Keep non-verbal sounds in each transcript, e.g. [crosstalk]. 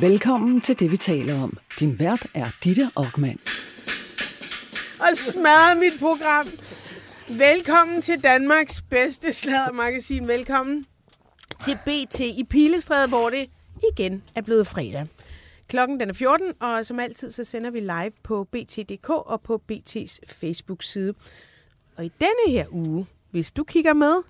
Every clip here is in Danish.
Velkommen til det, vi taler om. Din vært er Ditte Aukmann. Og smadre mit program. Velkommen til Danmarks bedste sladdermagasin. Velkommen til BT i Pilestræde, hvor det igen er blevet fredag. Klokken den er 14, og som altid så sender vi live på BT.dk og på BT's Facebook-side. Og i denne her uge, hvis du kigger med,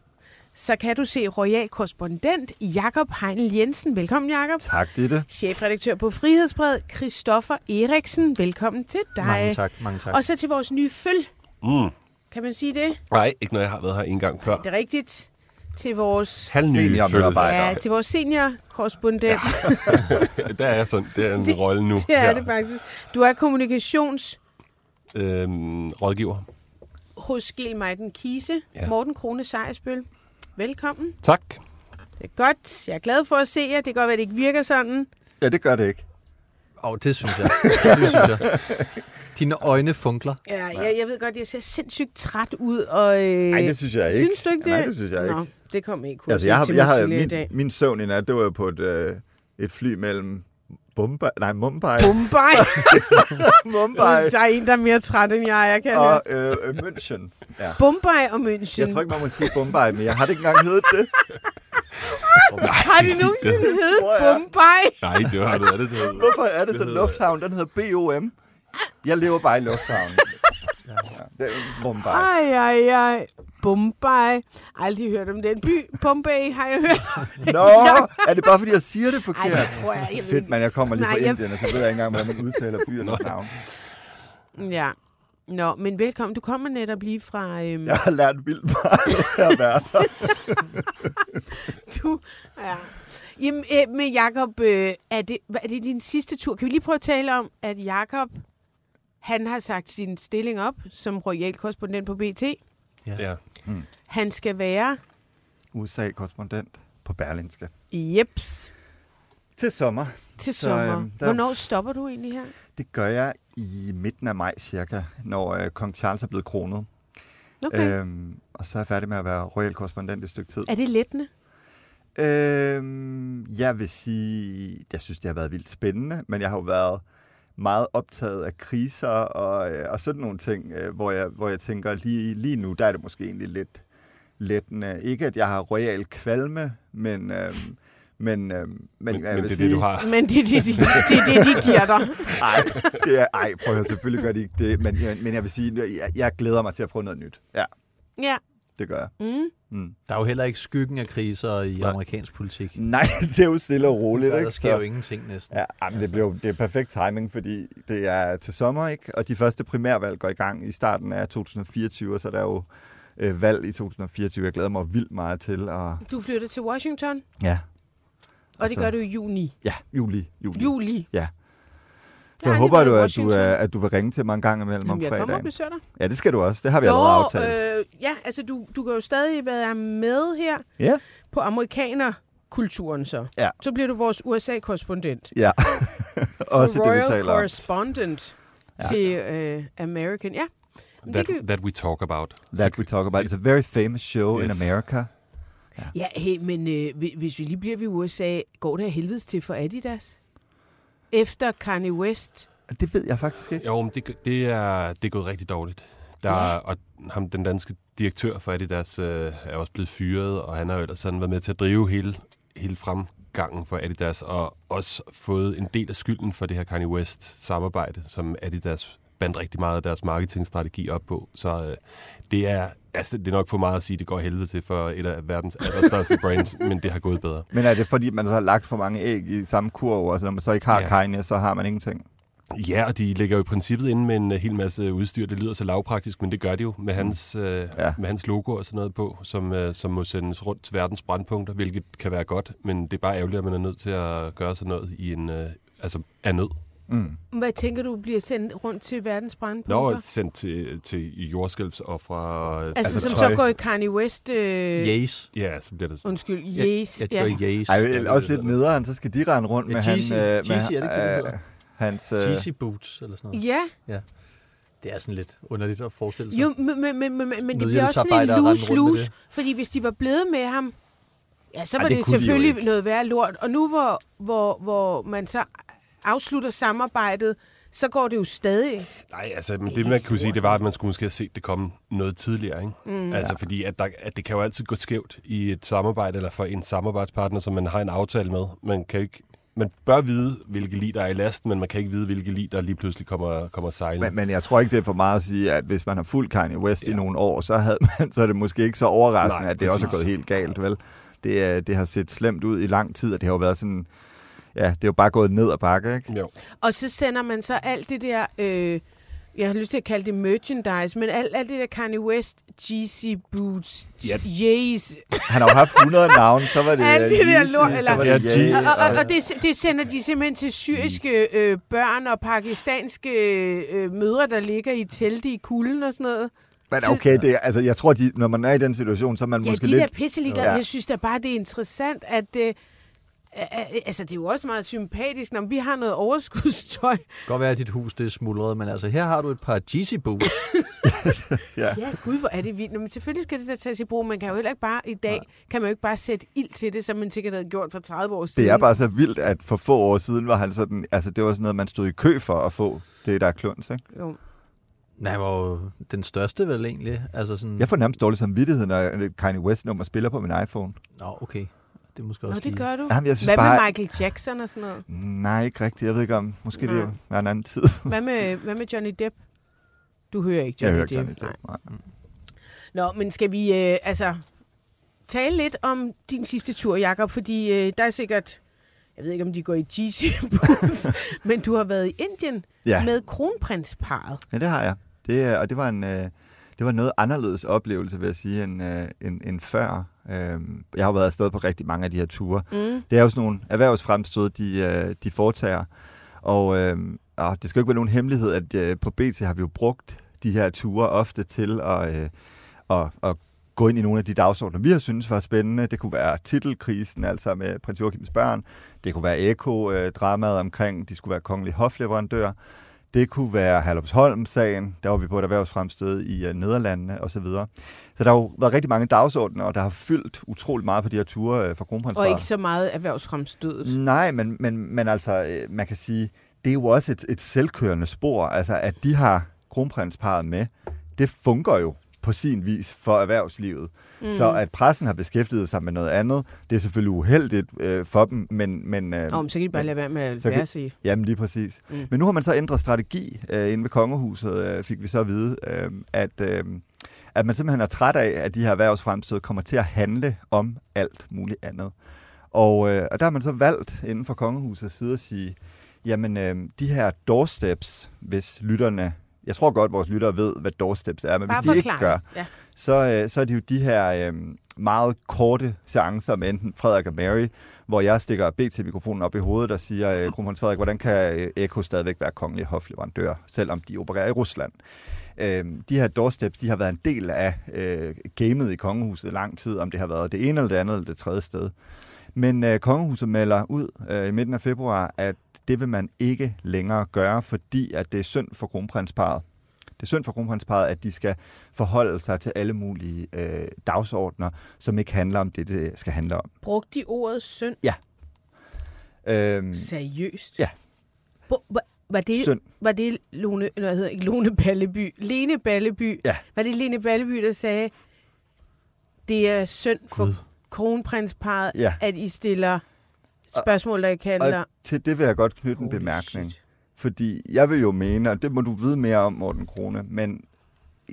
så kan du se royal korrespondent Jakob Heinel Jensen. Velkommen, Jakob. Tak, Ditte. Chefredaktør på Frihedsbred, Christoffer Eriksen. Velkommen til dig. Mange tak, mange tak. Og så til vores nye føl. Mm. Kan man sige det? Nej, ikke når jeg har været her en gang før. Det er rigtigt. Til vores, Seniormedarbejder. ja, til vores seniorkorrespondent. [laughs] Der er sådan, det er en [laughs] rolle nu. det er det faktisk. Du er kommunikationsrådgiver Øhm, rådgiver. hos Gilmeiden Kise. Ja. Ja. Morten Krone Sejersbøl. Velkommen. Tak. Det er godt. Jeg er glad for at se jer. Det kan godt være, at det ikke virker sådan. Ja, det gør det ikke. Åh, oh, det synes jeg. Det synes jeg. Dine øjne funkler. Ja, jeg, jeg ved godt, jeg ser sindssygt træt ud. Og, øh, Nej, det synes jeg ikke. Synes du ikke det? Nej, det synes jeg Nå, ikke. det kom ikke Altså, jeg har, jeg har, min, min søvn i nat, det var jo på et, øh, et fly mellem Mumbai, nej, Mumbai, Mumbai. [laughs] Mumbai Der er en, der er mere træt end jeg, jeg kan og øh, øh, München. Ja. Mumbai og München. Jeg tror ikke, man må sige Mumbai, men jeg har det ikke engang heddet det. Har de nogensinde heddet. Mumbai? Nej, det var det, [laughs] er det, det. Hvorfor er det så Det hedder- lufthavn? Den hedder BOM. Jeg lever bare i lufthavnen. Ja, ja. Det er Mumbai. Ej, ej, ej. Bombay. Aldrig hørt om den by. Bombay har jeg hørt. [laughs] Nå, er det bare fordi, jeg siger det Ej, forkert? det tror jeg. jeg Fedt, man. Jeg kommer lige Nej, fra jeg- Indien, og så ved jeg ikke engang, hvordan man udtaler byernes navn. Ja. Nå, men velkommen. Du kommer netop lige fra... Øhm, Jeg har lært vildt meget af at være der. du, ja. Jamen, øh, men Jacob, øh, er, det, er det din sidste tur? Kan vi lige prøve at tale om, at Jacob han har sagt sin stilling op som royal korrespondent på BT. Ja. Han skal være... USA-korrespondent på Berlinske. Jeps. Til sommer. Til Så, sommer. øhm, der- Hvornår stopper du egentlig her? Det gør jeg i midten af maj cirka, når øh, kong Charles er blevet kronet. Okay. Øhm, og så er jeg færdig med at være royal korrespondent et stykke tid. Er det lettende? Øhm, jeg vil sige, jeg synes, det har været vildt spændende, men jeg har jo været meget optaget af kriser og, øh, og sådan nogle ting, øh, hvor, jeg, hvor jeg tænker, lige, lige nu, der er det måske egentlig lidt lettende. Ikke, at jeg har royal kvalme, men... Øh, men, øh, men, Men, jeg men vil det er sige, det, du har. Men det er det, de, det, det, de giver dig. [laughs] Ej, det er, ej, prøv at høre, selvfølgelig gør de ikke det, men, jeg- men jeg vil sige, jeg, jeg glæder mig til at prøve noget nyt. Ja, Ja. Det gør jeg. Mm. Mm. Der er jo heller ikke skyggen af kriser i Nej. amerikansk politik. Nej, [laughs] det er jo stille og roligt, Der, ikke? der sker Så- jo ingenting næsten. Ja, ej, men det, bliver, jo- det er perfekt timing, fordi det er til sommer, ikke? Og de første primærvalg går i gang i starten af 2024, og så er der jo øh, valg i 2024. Jeg glæder mig vildt meget til. Og, Du flytter til Washington, ja, og det Altså- gør du i juni. ja, juli. juli. Juli. Ja. Så jeg håber du, at du, er, at du vil ringe til mig en gang imellem om Jamen, jeg kommer og fredagen. besøger dig. Ja, det skal du også. Det har vi allerede aftalt. øh, ja, altså du, du kan jo stadig være med her Ja. på amerikanerkulturen så. Ja. Så bliver du vores USA-korrespondent. Ja, [laughs] også det, Royal vi taler om. Correspondent Ja. til øh, American. Ja. Men That, det kan, that we talk about. That we talk about. It's a very famous show Yes. in America. ja, hey, men øh, hvi- hvis vi lige bliver ved USA, går det af helvedes til for Adidas? Efter Kanye West. Det ved jeg faktisk ikke. Jo, men det, det, er, det er gået rigtig dårligt. Der, Ja. Og ham, den danske direktør for Adidas øh, er også blevet fyret, og han har jo ellers sådan været med til at drive hele, hele fremgangen for Adidas, og også fået en del af skylden for det her Kanye West-samarbejde, som Adidas bandt rigtig meget af deres marketingstrategi op på. Så øh, det er, altså, det er nok for meget at sige, at det går helvede til for et af verdens allerstørste [laughs] brands, men det har gået bedre. Men er det fordi, man så har lagt for mange æg i samme kurv, og så når man så ikke har Ja. Kanye, så har man ingenting? Ja, og de ligger jo i princippet inde med en øh, hel masse udstyr. Det lyder så lavpraktisk, men det gør de jo med hans, øh, Ja. ja. med hans logo og sådan noget på, som, øh, som må sendes rundt til verdens brandpunkter, hvilket kan være godt, men det er bare ærgerligt, at man er nødt til at gøre sådan noget i en, øh, altså af nød. Mm. Hvad tænker du bliver sendt rundt til verdens brandpunkter? Nå, sendt til, til jordskælvsoffer. og- altså, altså som tøj. så går i Kanye West... Øh, Yes. Ja, så bliver det. Undskyld, Ja, yes. Ja, det var yes. Ej, også lidt nederen, så skal de rende rundt Ja, med han, øh, Yeezy, er det det, det øh, hans... Øh, Cheesy boots eller sådan noget. Ja, Det er sådan lidt underligt at forestille sig. jo, men, men, men, men, men det bliver også sådan en med det. fordi hvis de var blevet med ham Ja, så Ej, var det det, de jo selvfølgelig ikke. noget værre lort. Og nu hvor, hvor, hvor man så afslutter samarbejdet, så går det jo stadig. Nej, altså, men det man kunne sige, det var, at man skulle måske have set det komme noget tidligere, ikke? Mm. Altså, fordi at, der, at det kan jo altid gå skævt i et samarbejde, eller for en samarbejdspartner, som man har en aftale med. Man kan ikke man bør vide, hvilke lig der er i lasten, men man kan ikke vide, hvilke lig der lige pludselig kommer, kommer sejlende. Men, men jeg tror ikke, det er for meget at sige, at hvis man har fulgt Kanye West ja. i nogle år, så, havde man, så er det måske ikke så overraskende, Nej, at det også er præcis. gået helt galt, vel? Det, er- det har set slemt ud i lang tid, og det har jo været sådan... Ja, det er jo bare gået ned ad bakke, ikke? Jo. Og så sender man så alt det der, øh, jeg har lyst til at kalde det merchandise, men alt, alt det der Kanye West, Yeezy Boots, Ja. Yeez, Han har jo haft 100 navne, så var det Alt det der Yeezy, lort, så eller- var Ja, det G- Ye, og, og, og- og det, det sender de simpelthen til syriske øh, børn og pakistanske øh, mødre, der ligger i telte i kulden og sådan noget. Men okay, det er, altså, jeg tror, de, når man er i den situation, så er man Ja, måske de lidt... der pisselig glade. Ja. Jeg synes da bare, det er interessant, at... Øh, altså, det er jo også meget sympatisk, når vi har noget overskudstøj. Det kan godt være, at dit hus det er smuldret, men altså her har du et par Yeezy boots. [laughs] Ja. Ja, gud, hvor er det vildt. Nå, Men selvfølgelig skal det da tages i brug. Man kan jo heller ikke bare i dag, kan man jo ikke bare sætte ild til det, som man sikkert havde gjort for 30 år siden. Det er bare så vildt, at for få år siden var han sådan... Altså, det var sådan noget, man stod i kø for at få det, der er kluns, ikke? Jo. Nej, han var jo den største vel egentlig. Altså sådan... Jeg får nærmest dårlig samvittighed, når Kanye West-nummer spiller på min iPhone. Nå, okay. Det er måske Nå, også det lige... gør du. Jamen, jeg synes Hvad bare... med Michael Jackson og sådan noget? Nej, ikke rigtigt. Jeg ved ikke om... Måske Nej. det var en anden tid. [laughs] Hvad med, hvad med Johnny Depp? Du hører ikke Jeg Johnny hører Depp. Johnny Nej. Depp. Nej. Nå, men skal vi øh, altså tale lidt om din sidste tur, Jakob? Fordi øh, der er sikkert, jeg ved ikke om de går i Yeezy [laughs] men du har været i Indien Ja. med kronprinsparet. ja, det har jeg. Det, og det var en... Øh, det var noget anderledes oplevelse, vil jeg sige, end, øh, end, end før. Øh, jeg har været afsted på rigtig mange af de her ture. Mm. Det er jo sådan nogle erhvervsfremstød, de, øh, de foretager. Og, øh, og det skal jo ikke være nogen hemmelighed, at øh, på BT har vi jo brugt de her ture ofte til at, øh, at, at gå ind i nogle af de dagsordner, vi har synes var spændende. Det kunne være titelkrisen, altså med prins Joachims børn. Det kunne være Eko-dramaet omkring, de skulle være kongelig hofleverandør. Det kunne være Herlufsholm-sagen, der var vi på et erhvervsfremstød i uh, Nederlandene osv. Så, videre. så der har jo været rigtig mange dagsordner, og der har fyldt utrolig meget på de her ture uh, for kronprinsparet. Og ikke så meget erhvervsfremstødet. Nej, men, men, men altså, øh, man kan sige, det er jo også et, et selvkørende spor. Altså, at de har kronprinsparet med, det fungerer jo på sin vis for erhvervslivet. Mm. Så at pressen har beskæftiget sig med noget andet, det er selvfølgelig uheldigt øh, for dem, men... men øh, Nå, men så kan de bare lade være med at være sig. Jamen lige præcis. Mm. Men nu har man så ændret strategi øh, inde ved kongehuset, øh, fik vi så at vide, øh, at, øh, at man simpelthen er træt af, at de her erhvervsfremstød kommer til at handle om alt muligt andet. Og, øh, og der har man så valgt inden for kongehusets side at sige, jamen øh, de her doorsteps, hvis lytterne, jeg tror godt, vores lyttere ved, hvad doorsteps er, men Bare hvis de ikke forklar. gør, Ja. så, øh, så er det jo de her øh, meget korte seancer med enten Frederik og Mary, hvor jeg stikker BT-mikrofonen op i hovedet og siger, øh, kronprins Frederik, hvordan kan øh, Eko stadigvæk være kongelig hofleverandør, selvom de opererer i Rusland? Øh, de her doorsteps, de har været en del af øh, gamet i kongehuset lang tid, om det har været det ene eller det andet eller det tredje sted. Men øh, kongehuset melder ud øh, i midten af februar, at det vil man ikke længere gøre, fordi at det er synd for kronprinsparet. Det er synd for kronprinsparet, at de skal forholde sig til alle mulige øh, dagsordner, som ikke handler om det, det skal handle om. Brugte de ordet synd Øhm, seriøst? Ja. Bo, var, det, synd. var det Lone, eller hvad hedder ikke Lone Balleby, Lene Balleby, Ja. var det Lene Balleby, der sagde, det er synd for Gud. kronprinsparet, Ja. at I stiller spørgsmål, der ikke handler. Og til det vil jeg godt knytte en bemærkning. shit. Fordi jeg vil jo mene, og det må du vide mere om, Morten Krone, men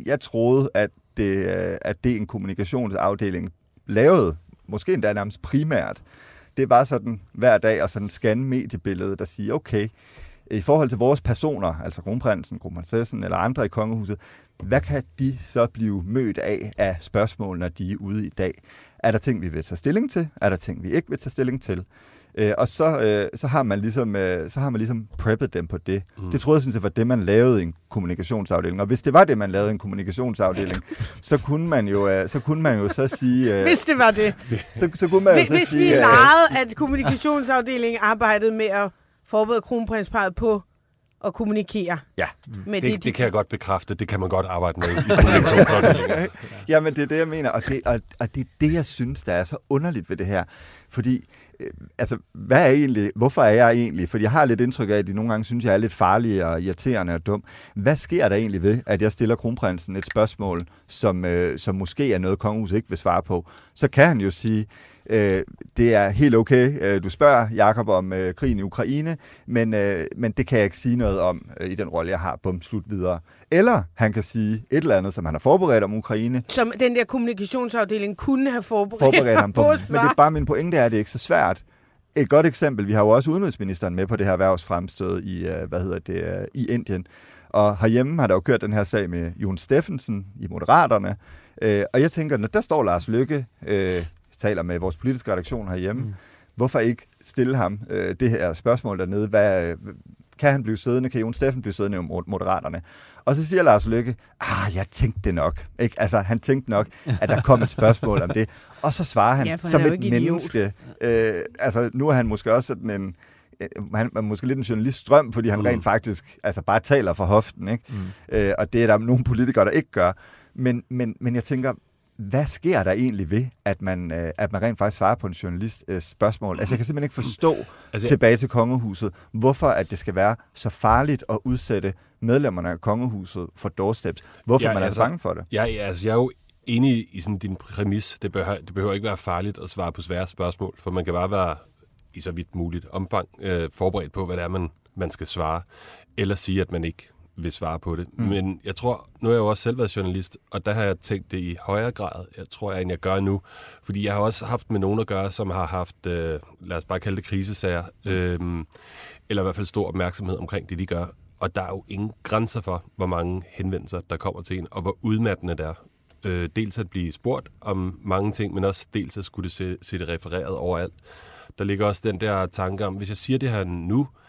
jeg troede, at det, øh, at det en kommunikationsafdeling lavede, måske endda nærmest primært, det var sådan hver dag at sådan scanne mediebilledet og sige, okay, i forhold til vores personer, altså kronprinsen, kronprinsessen eller andre i kongehuset, hvad kan de så blive mødt af af spørgsmål, når de er ude i dag? Er der ting, vi vil tage stilling til? Er der ting, vi ikke vil tage stilling til? Øh, og så, øh, så, har man ligesom, øh, så har man ligesom preppet dem på det. Mm. Det troede jeg sådan set var det, man lavede i en kommunikationsafdeling. Og hvis det var det, man lavede i en kommunikationsafdeling, [laughs] så kunne man jo, øh, så, kunne man jo så sige... Øh, Hvis det var det. [laughs] så, så kunne man jo Hvis, så hvis vi sige... øh, legede, at kommunikationsafdelingen arbejdede med at forberede kronprinsparet på at kommunikere Ja. med Det, det, det kan jeg godt bekræfte. Det kan man godt arbejde med i [laughs] kommunikationsafdelingen. Jamen, det er det, jeg mener, og det, og, og det er det, jeg synes, der er så underligt ved det her. Fordi, Øh, altså, hvad er egentlig, hvorfor er jeg egentlig? Fordi jeg har lidt indtryk af, at de nogle gange synes, jeg er lidt farlig og irriterende og dum. Hvad sker der egentlig ved, at jeg stiller kronprinsen et spørgsmål, som, øh, som måske er noget, kongehuset ikke vil svare på? Så kan han jo sige, øh, det er helt okay, øh, du spørger Jakob om øh, krigen i Ukraine, men, øh, men det kan jeg ikke sige noget om øh, i den rolle, jeg har. Bum, slut videre. Eller han kan sige et eller andet, som han har forberedt om Ukraine, som den der kommunikationsafdeling kunne have forberedt, forberedt ham på. [laughs] på Men det er bare min pointe er, at det er ikke så svært. Et godt eksempel, vi har jo også udenrigsministeren med på det her erhvervsfremstød i, øh, hvad hedder det, øh, i Indien. Og herhjemme har der jo kørt den her sag med Jon Steffensen i Moderaterne. Øh, Og jeg tænker, når der står Lars Lykke, øh, taler med vores politiske redaktion herhjemme, mm. hvorfor ikke stille ham øh, det her spørgsmål dernede? Hvad, øh, kan han blive siddende? Kan Jon Steffen blive siddende i Mo- Moderaterne? Og så siger Lars Lykke, ah, jeg tænkte det nok. Ikke? Altså, han tænkte nok, at der kom et spørgsmål om det. Og så svarer han Ja, han som et ikke idiot. menneske. Øh, altså, nu er han måske også sådan en, øh, han er måske lidt en journaliststrøm, fordi han mm. rent faktisk altså, bare taler for hoften. Ikke? Mm. Øh, og det er der nogle politikere, der ikke gør. Men, men, men jeg tænker, hvad sker der egentlig ved, at man, øh, at man rent faktisk svarer på en journalist øh, spørgsmål? Altså, jeg kan simpelthen ikke forstå altså, tilbage til kongehuset, hvorfor at det skal være så farligt at udsætte medlemmerne af kongehuset for doorsteps. Hvorfor Ja, man er altså- så bange for det. Jeg, altså, jeg er jo enig i sådan din præmis. Det behøver, det behøver ikke være farligt at svare på svære spørgsmål, for man kan bare være i så vidt muligt omfang øh, forberedt på, hvad det er, man, man skal svare, eller sige, at man ikke vil svare på det. Mm. Men jeg tror, nu har jeg jo også selv været journalist, og der har jeg tænkt det i højere grad, jeg tror jeg, end jeg gør nu. Fordi jeg har også haft med nogen at gøre, som har haft, øh, lad os bare kalde det krisesager, øh, eller i hvert fald stor opmærksomhed omkring det, de gør. Og der er jo ingen grænser for, hvor mange henvendelser, der kommer til en, og hvor udmattende det er. Øh, dels at blive spurgt om mange ting, men også dels at skulle det se, se det refereret overalt. Der ligger også den der tanke om, hvis jeg siger det her nu, øh,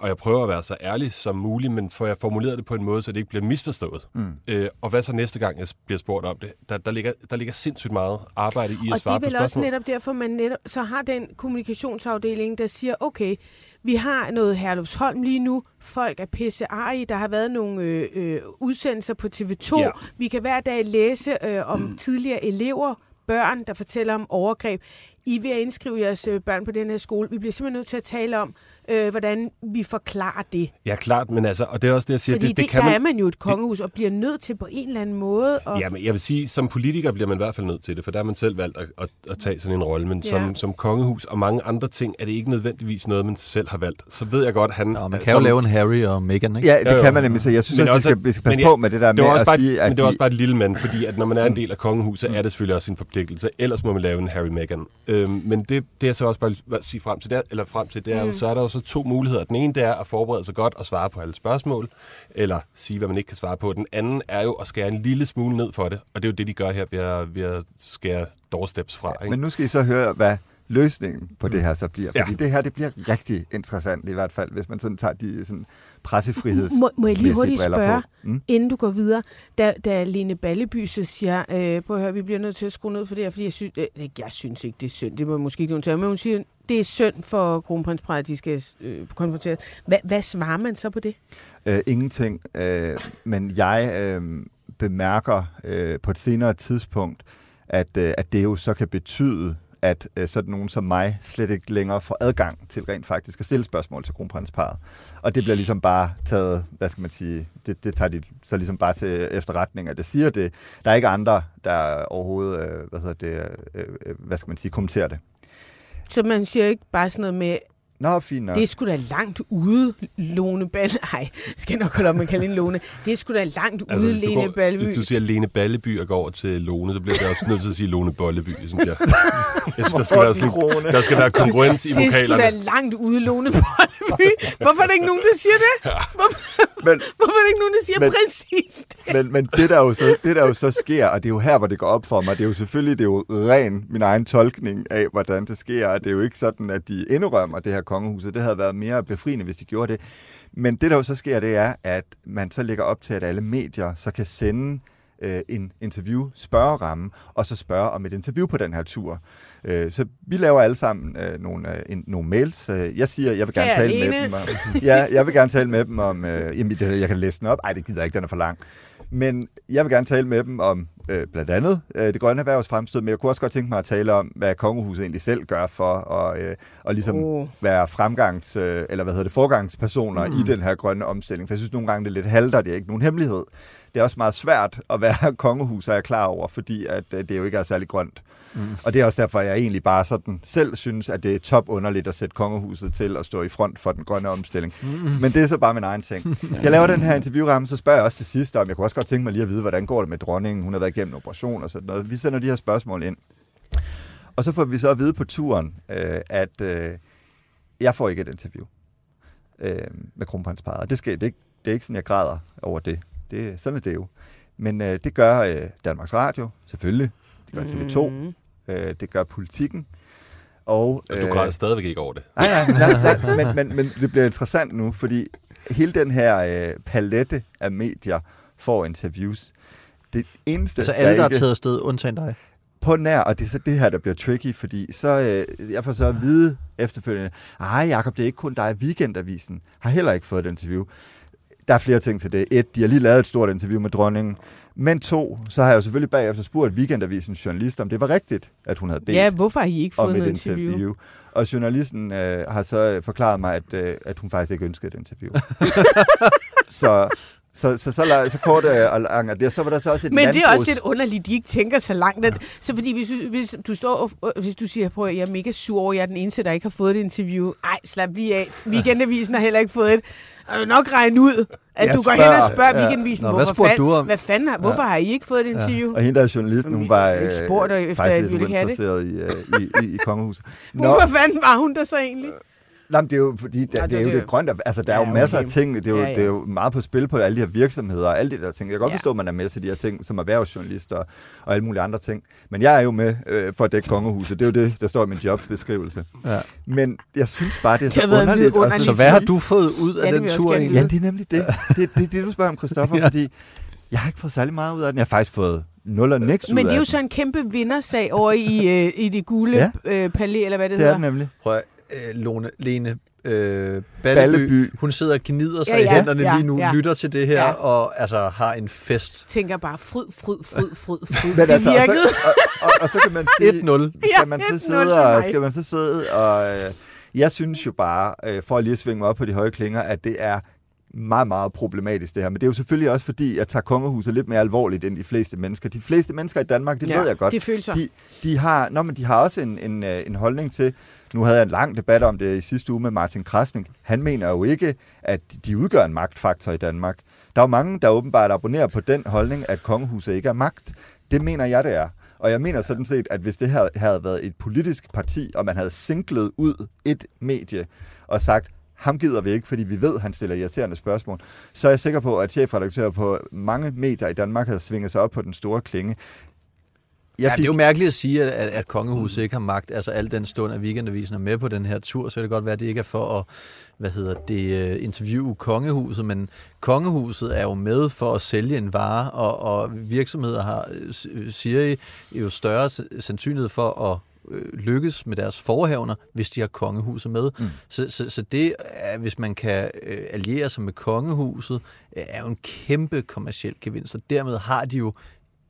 og jeg prøver at være så ærlig som muligt, men får jeg formuleret det på en måde, så det ikke bliver misforstået. Mm. Øh, og hvad så næste gang, jeg bliver spurgt om det? Der, der, ligger, der ligger sindssygt meget arbejde i at Og det svare er på vel også spørgsmål. netop derfor, man netop, så har den kommunikationsafdeling, der siger, okay, vi har noget Herlufsholm lige nu, folk er pisse i, der har været nogle øh, øh, udsendelser på TV2, Ja. ja. vi kan hver dag læse øh, om mm. tidligere elever, børn, der fortæller om overgreb. I er ved at indskrive jeres øh, børn på den her skole. Vi bliver simpelthen nødt til at tale om, øh, hvordan vi forklarer det. Ja, klart, men altså, og det er også det, jeg siger, Fordi det, det, det kan der man... er man jo et kongehus og bliver nødt til på en eller anden måde. Og, Ja, men jeg vil sige, som politiker bliver man i hvert fald nødt til det, for der har man selv valgt at, at, at tage sådan en rolle. Men Ja. som, som kongehus og mange andre ting, er det ikke nødvendigvis noget, man selv har valgt. Så ved jeg godt, at han... Nå, man kan jo lave en Harry og Meghan, ikke? Ja, det Jo, jo. kan man nemlig, så jeg synes Men også, vi skal, vi skal passe men på jeg- med det der det med at bare, sige, at men det er også bare et lille mand, fordi at når man er en del af kongehuset, er det selvfølgelig også sin forpligtelse. Ellers må man lave en Harry Meghan. Øhm, men det, det jeg så også bare vil sige frem til, det, eller frem til, det er jo, så er der jo så to muligheder. Den ene, det er at forberede sig godt og svare på alle spørgsmål, eller sige, hvad man ikke kan svare på. Den anden er jo at skære en lille smule ned for det, og det er jo det, de gør her ved at, ved at skære doorsteps fra. Ikke? Men nu skal I så høre, hvad løsningen på det her så bliver. Ja. Fordi det her, det bliver rigtig interessant i hvert fald, hvis man sådan tager de sådan pressefriheds Må, må jeg lige hurtigt briller spørge, på. Mm? inden du går videre, da, da Lene Balleby så siger, øh, prøv at høre, vi bliver nødt til at skrue ned for det her, fordi jeg synes, øh, jeg synes ikke, det er synd, det må måske ikke nogen til, men hun siger, det er synd for kronprinsparet, at de skal øh, konfronteres. Hva, hvad svarer man så på det? Øh, ingenting. Øh, men jeg øh, bemærker øh, på et senere tidspunkt, at, øh, at det jo så kan betyde, at øh, sådan nogen som mig slet ikke længere får adgang til rent faktisk at stille spørgsmål til kronprinsparet. Og det bliver ligesom bare taget, hvad skal man sige, det, det tager de så ligesom bare til efterretning, at det siger det. Der er ikke andre, der overhovedet, øh, hvad hedder det, øh, øh hvad skal man sige, kommenterer det. Så man siger ikke bare sådan noget med, Nå, fint nok. det er sgu da langt ude, Lone Balle. Ej, skal jeg nok holde op med at kalde hende Lone. Det er sgu da langt Altså, ude, hvis, du Lene går, Balleby. hvis du siger Lene Balleby og går over til Lone, så bliver det også nødt til at sige Lone Bolleby, synes jeg. [laughs] jeg synes, der, skal være sådan, der skal være kongruens i Det er sgu da vokalerne. langt ude, Lone Balleby. Hvorfor er der ikke nogen, der siger det? Hvorfor, Men, [laughs] hvorfor er der ikke nogen, der siger Men- præcis det? men, men det, der jo så, det, der jo så sker, og det er jo her, hvor det går op for mig, det er jo selvfølgelig det er jo ren min egen tolkning af, hvordan det sker, og det er jo ikke sådan, at de indrømmer det her kongehus, og det havde været mere befriende, hvis de gjorde det. Men det, der jo så sker, det er, at man så lægger op til, at alle medier så kan sende øh, en interview-spørgeramme, og så spørge om et interview på den her tur. Øh, så vi laver alle sammen øh, nogle, øh, en, nogle mails. Øh, jeg siger, jeg vil gerne tale med dem om... [laughs] Ja, jeg vil gerne tale med dem om... Øh, jamen, jeg kan læse den op. Ej, det gider jeg ikke, den er for lang. Men jeg vil gerne tale med dem om øh, blandt andet øh, det grønne erhvervs fremstød, men jeg kunne også godt tænke mig at tale om, hvad kongehuset egentlig selv gør for at, øh, at ligesom oh. være fremgangs, øh, eller hvad hedder det, forgangspersoner mm. i den her grønne omstilling. For jeg synes nogle gange, det er lidt halter, det er ikke nogen hemmelighed. Det er også meget svært at være [laughs] kongehus, er jeg klar over, fordi at, øh, det jo ikke er særlig grønt. Mm. Og det er også derfor, jeg egentlig bare sådan selv synes, at det er top underligt at sætte kongehuset til at stå i front for den grønne omstilling. Mm. Men det er så bare min egen ting. [laughs] Jeg laver den her interviewramme, så spørger jeg også til sidst om, jeg kunne også godt tænke mig lige at vide, hvordan går det med dronningen? Hun har været igennem en operation og sådan noget. Vi sender de her spørgsmål ind. Og så får vi så at vide på turen, øh, at øh, jeg får ikke et interview øh, med kronprinsparet. Det, skal, det, ikke- det er ikke sådan, jeg græder over det. Det sådan er det jo. Men øh, det gør øh, Danmarks Radio, selvfølgelig. Det gør TV2. Mm. Øh, det gør politikken. Og, Og du græder stadigvæk ikke over det. Nej, nej, nej, nej men, men, men det bliver interessant nu, fordi hele den her øh, palette af medier får interviews. Det eneste, Altså alle, der er ikke- taget afsted, undtagen dig. på nær, og det er så det her, der bliver tricky, fordi så, øh, jeg får så at vide efterfølgende, ej Jacob, det er ikke kun dig, Weekendavisen har heller ikke fået et interview. Der er flere ting til det. Et, de har lige lavet et stort interview med dronningen, men to, så har jeg jo selvfølgelig bagefter spurgt Weekendavisens journalist, om det var rigtigt, at hun havde bedt Ja, hvorfor har I ikke fået et interview? interview. Og journalisten øh, har så forklaret mig, at, øh, at hun faktisk ikke ønskede et interview. [laughs] så, så, så, så, så, så kort øh, og langt er det. Så var der så også et Men det er også landbrugs- lidt underligt, de ikke tænker så langt. Ja. Så fordi hvis, du- hvis du står, og- hvis du siger, prøv at jeg er mega sur over, jeg er den eneste, der ikke har fået et interview. Ej, slap lige af. Weekendavisen har heller ikke fået et. Og nok regne ud, at Jeg du går hen spørger- og spørger Ja. Weekendavisen, Nå, hvad hvorfor spurgte fanden, du om? hvad fanden har, hvorfor har I ikke fået et interview? Og hende der er journalisten, hun var øh, spurgt dig, efter faktisk at lidt uinteresseret i, øh, i, i, i kongehuset. Nå, Hvorfor fanden var hun der så egentlig? Nej, det er jo, fordi der, Nå, det, det er er jo det. det grønne. Altså, der er Ja, jo masser okay. af ting. Det er, jo, Ja, ja. det er jo meget på spil på alle de her virksomheder og alle de der ting. Jeg kan godt Ja. forstå, at man er med til de her ting som erhvervsjournalist og, og alle mulige andre ting. Men jeg er jo med øh, for at dække kongehuset. Det er jo det, der står i min jobbeskrivelse. Ja. Men jeg synes bare, det er Det så en underligt. og vidunderlig Så hvad har du fået ud af Ja, det den tur egentlig? Ja, det er nemlig det. Det er det, det, du spørger om, Christoffer, ja. fordi jeg har ikke fået særlig meget ud af den. Jeg har faktisk fået nul og niks ud Men det er jo så en kæmpe vindersag over i, øh, i det gule Ja. ja. øh, palæ, eller hvad det, Det er hedder. den nemlig. Prøv at, øh, Lone, Lene øh, Balleby, Balleby. hun sidder og gnider sig Ja, i hænderne ja, lige nu, ja. lytter til det her Ja. og altså har en fest. tænker bare, fryd, fryd, fryd, fryd, fryd. [laughs] Men det altså, og, virkede. så, og, og, og, så kan man sige... 1-0. skal man så 1-0 sidde og, skal man så sidde og... Øh, jeg synes jo bare, øh, for at lige at svinge mig op på de høje klinger, at det er meget, meget problematisk det her. Men det er jo selvfølgelig også fordi, jeg tager kongehuset lidt mere alvorligt end de fleste mennesker. De fleste mennesker i Danmark, det ja, ved jeg godt, Det er følelser. de, de, har, nå, men de har også en, en, øh, en holdning til, nu havde jeg en lang debat om det i sidste uge med Martin Krasnik, han mener jo ikke, at de udgør en magtfaktor i Danmark. Der er jo mange, der åbenbart abonnerer på den holdning, at kongehuset ikke er magt. Det mener jeg, det er. Og jeg mener sådan set, at hvis det her havde været et politisk parti, og man havde singlet ud et medie og sagt, ham gider vi ikke, fordi vi ved, at han stiller irriterende spørgsmål, så er jeg sikker på, at chefredaktører på mange medier i Danmark havde svinget sig op på den store klinge. Jeg Ja, det er jo mærkeligt at sige, at, at kongehuset ikke har magt. Altså al den stund, at weekendavisen er med på den her tur, så kan det godt være, at det ikke er for at hvad hedder det, øh, interviewe kongehuset, men kongehuset er jo med for at sælge en vare, og, og virksomheder har, øh, s- siger I, jo større sandsynlighed for at øh, lykkes med deres forhavner, hvis de har kongehuset med. Mm. Så, så, så det, er, hvis man kan øh, alliere sig med kongehuset, øh, er jo en kæmpe kommersiel gevinst, og dermed har de jo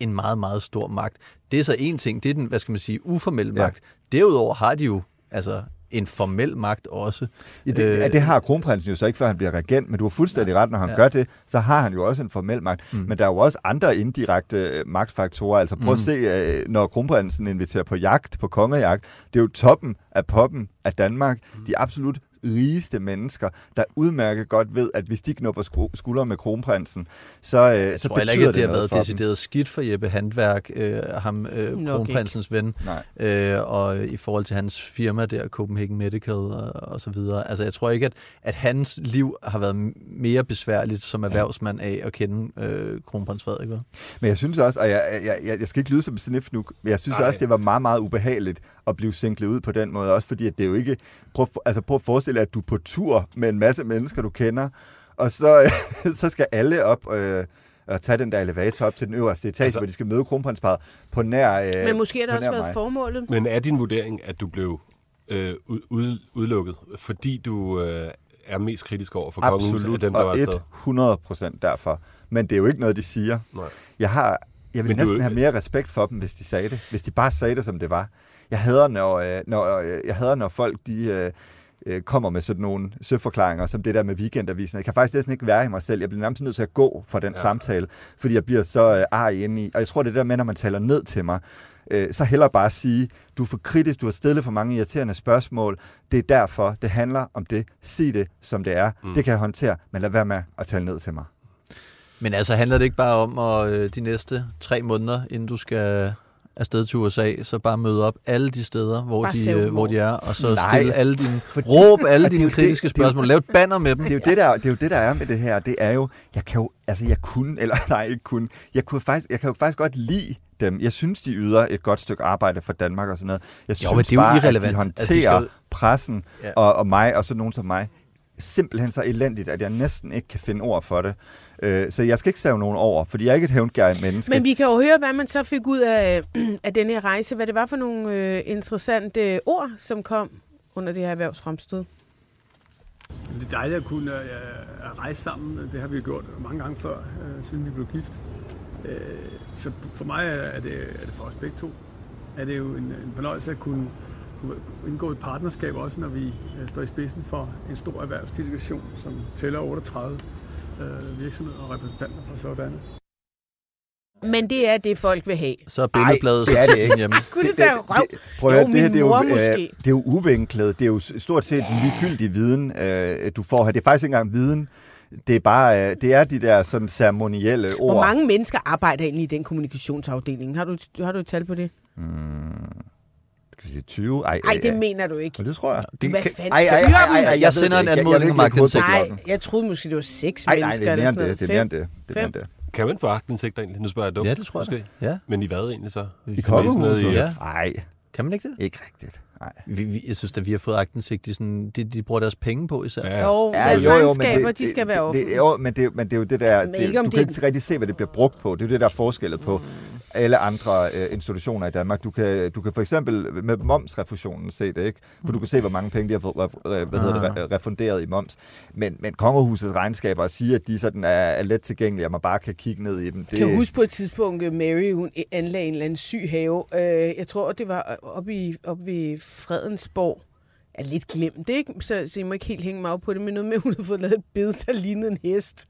en meget, meget stor magt. Det er så en ting, det er den, hvad skal man sige, uformelle Ja. magt. Derudover har de jo altså en formel magt også. Ja, det, øh, det har kronprinsen jo så ikke, før han bliver regent, men du har fuldstændig ret, når han Ja. ja. gør det, så har han jo også en formel magt. Mm. Men der er jo også andre indirekte øh, magtfaktorer. Altså prøv mm. at se, øh, når kronprinsen inviterer på jagt, på kongejagt, det er jo toppen af poppen af Danmark. Mm. De absolut rigeste mennesker, der udmærket godt ved, at hvis de knupper sku- skuldre med kronprinsen, så, øh, Jeg så tror betyder ikke, at det det har været for dem. decideret skidt for Jeppe Handværk, øh, ham øh, Nok kronprinsens ven, Nej. øh, og i forhold til hans firma der, Copenhagen Medical og, og så videre. Altså jeg tror ikke, at, at hans liv har været mere besværligt som erhvervsmand af at kende øh, kronprins Frederik. vel? Men jeg synes også, og jeg, jeg, jeg, jeg skal ikke lyde som sniff nu, men jeg synes Nej. også, det var meget, meget ubehageligt at blive singlet ud på den måde. Også fordi, at det er jo ikke... Prøv, altså, prøv at forestille dig, at du er på tur med en masse mennesker, du kender, og så, [laughs] så skal alle op... Øh, at tage den der elevator op til den øverste etage, Altså- hvor de skal møde kronprinsparet på nær øh, Men måske har det også været mig. formålet. Men er din vurdering, at du blev øh, ud, ud, udelukket, fordi du øh, er mest kritisk over for kongehuset af Absolut, dem, der var og afsted? 100 procent derfor. Men det er jo ikke noget, de siger. Nej. Jeg har, jeg vil Men du- næsten have mere respekt for dem, hvis de sagde det. Hvis de bare sagde det, som det var. Jeg hader, når, øh, når, øh, jeg hader, når folk de, øh, øh, kommer med sådan nogle søforklaringer, som det der med weekendavisen. Jeg kan faktisk næsten ikke være i mig selv. Jeg bliver nærmest nødt til at gå fra den Ja. samtale, fordi jeg bliver så øh, arg inde i. Og jeg tror, det der med, når man taler ned til mig, øh, så hellere bare sige, du er for kritisk, du har stillet for mange irriterende spørgsmål. Det er derfor, det handler om det. Sig det, som det er. Mm. Det kan jeg håndtere, men lad være med at tale ned til mig. Men altså handler det ikke bare om at øh, de næste tre måneder, inden du skal afsted til USA, så bare møde op alle de steder, hvor, Bare de, øh, hvor de er, og så Nej. stille alle dine, Fordi- råb alle dine jo kritiske det jo- spørgsmål, lav et banner med dem. det er jo det der, det er jo det der er med det her. Det er jo, jeg kan jo, altså jeg kunne eller [laughs] nej ikke kunne, jeg kunne faktisk, jeg kan jo faktisk godt lide dem. Jeg synes de yder et godt stykke arbejde for Danmark og sådan noget. Jeg synes Jo, men det er jo bare, irrelevant. at de Altså, håndterer de altså, skal- pressen Ja. ja. og, og mig og så nogen som mig simpelthen så elendigt, at jeg næsten ikke kan finde ord for det. Øh, så jeg skal ikke save nogen over, fordi jeg er ikke et hævngærigt menneske. Men vi kan jo høre, hvad man så fik ud af, [clears throat] af den her rejse. Hvad det var for nogle øh, interessante ord, som kom under det her erhvervsfremstød. Det er dejligt at kunne øh, at rejse sammen. Det har vi gjort mange gange før, øh, siden vi blev gift. Øh, Så for mig er det, er det for os begge to, er det jo en, en fornøjelse at kunne indgå et partnerskab, også når vi øh, står i spidsen for en stor erhvervsdelegation, som tæller 38 øh, virksomheder og repræsentanter fra sådanne. Men det er det, folk vil have. Så er billedbladet det er det ikke. hjemme. [laughs] Gud, det der røv. Prøv at Jo, det, her, det, er jo, øh, måske. det er jo uvinklet. Det er jo stort set ligegyldig viden, øh, du får her. Det er faktisk ikke engang viden. Det er bare, øh, det er de der sådan ceremonielle ord. Hvor mange mennesker arbejder egentlig i den kommunikationsafdeling? Har du, har du et tal på det? Skal vi sige 20? Ej, Nej, øh, det mener du ikke. Men det tror jeg. Det Hvad kan- fanden? Ej, ej, ej, ej, ej, Jeg ved sender det en anmodning om aktindsigt. Nej, jeg troede måske, det var seks Ej, nej, mennesker. det er mere end det. Det er mere end det. Det er mere end det. Kan man få aktindsigt egentlig? Nu spørger jeg dumt. Ja, det tror jeg Måske. Ja. Men i hvad egentlig så? I kongehuset? Ja. Nej, Kan man ikke det? ikke rigtigt. Nej. Vi, vi, jeg synes, at vi har fået aktindsigt i sådan, de, de bruger deres penge på især. Ja, Jo, Ja, jo, jo, men det, de skal være offentlige. det, jo, men det, men det er jo det der... Men Det, ikke om du det- kan ikke rigtig se, hvad det bliver brugt på. Det er jo det, der er forskelle på alle andre øh, institutioner i Danmark. Du kan, du kan for eksempel med momsrefusionen se det, ikke? For du kan se, hvor mange penge de har fået ref, øh, hvad hedder det, re- refunderet i moms. Men, men kongehusets regnskaber siger, at de sådan er, er let tilgængelige, og man bare kan kigge ned i dem. Det, kan huske på et tidspunkt, at Mary hun anlagde en eller anden syg have. Øh, Jeg tror, det var oppe i, oppe i Fredensborg. er lidt glemt, ikke? Så, så I må ikke helt hænge mig op på det, men noget med, at hun havde fået lavet et bed, der lignede en hest.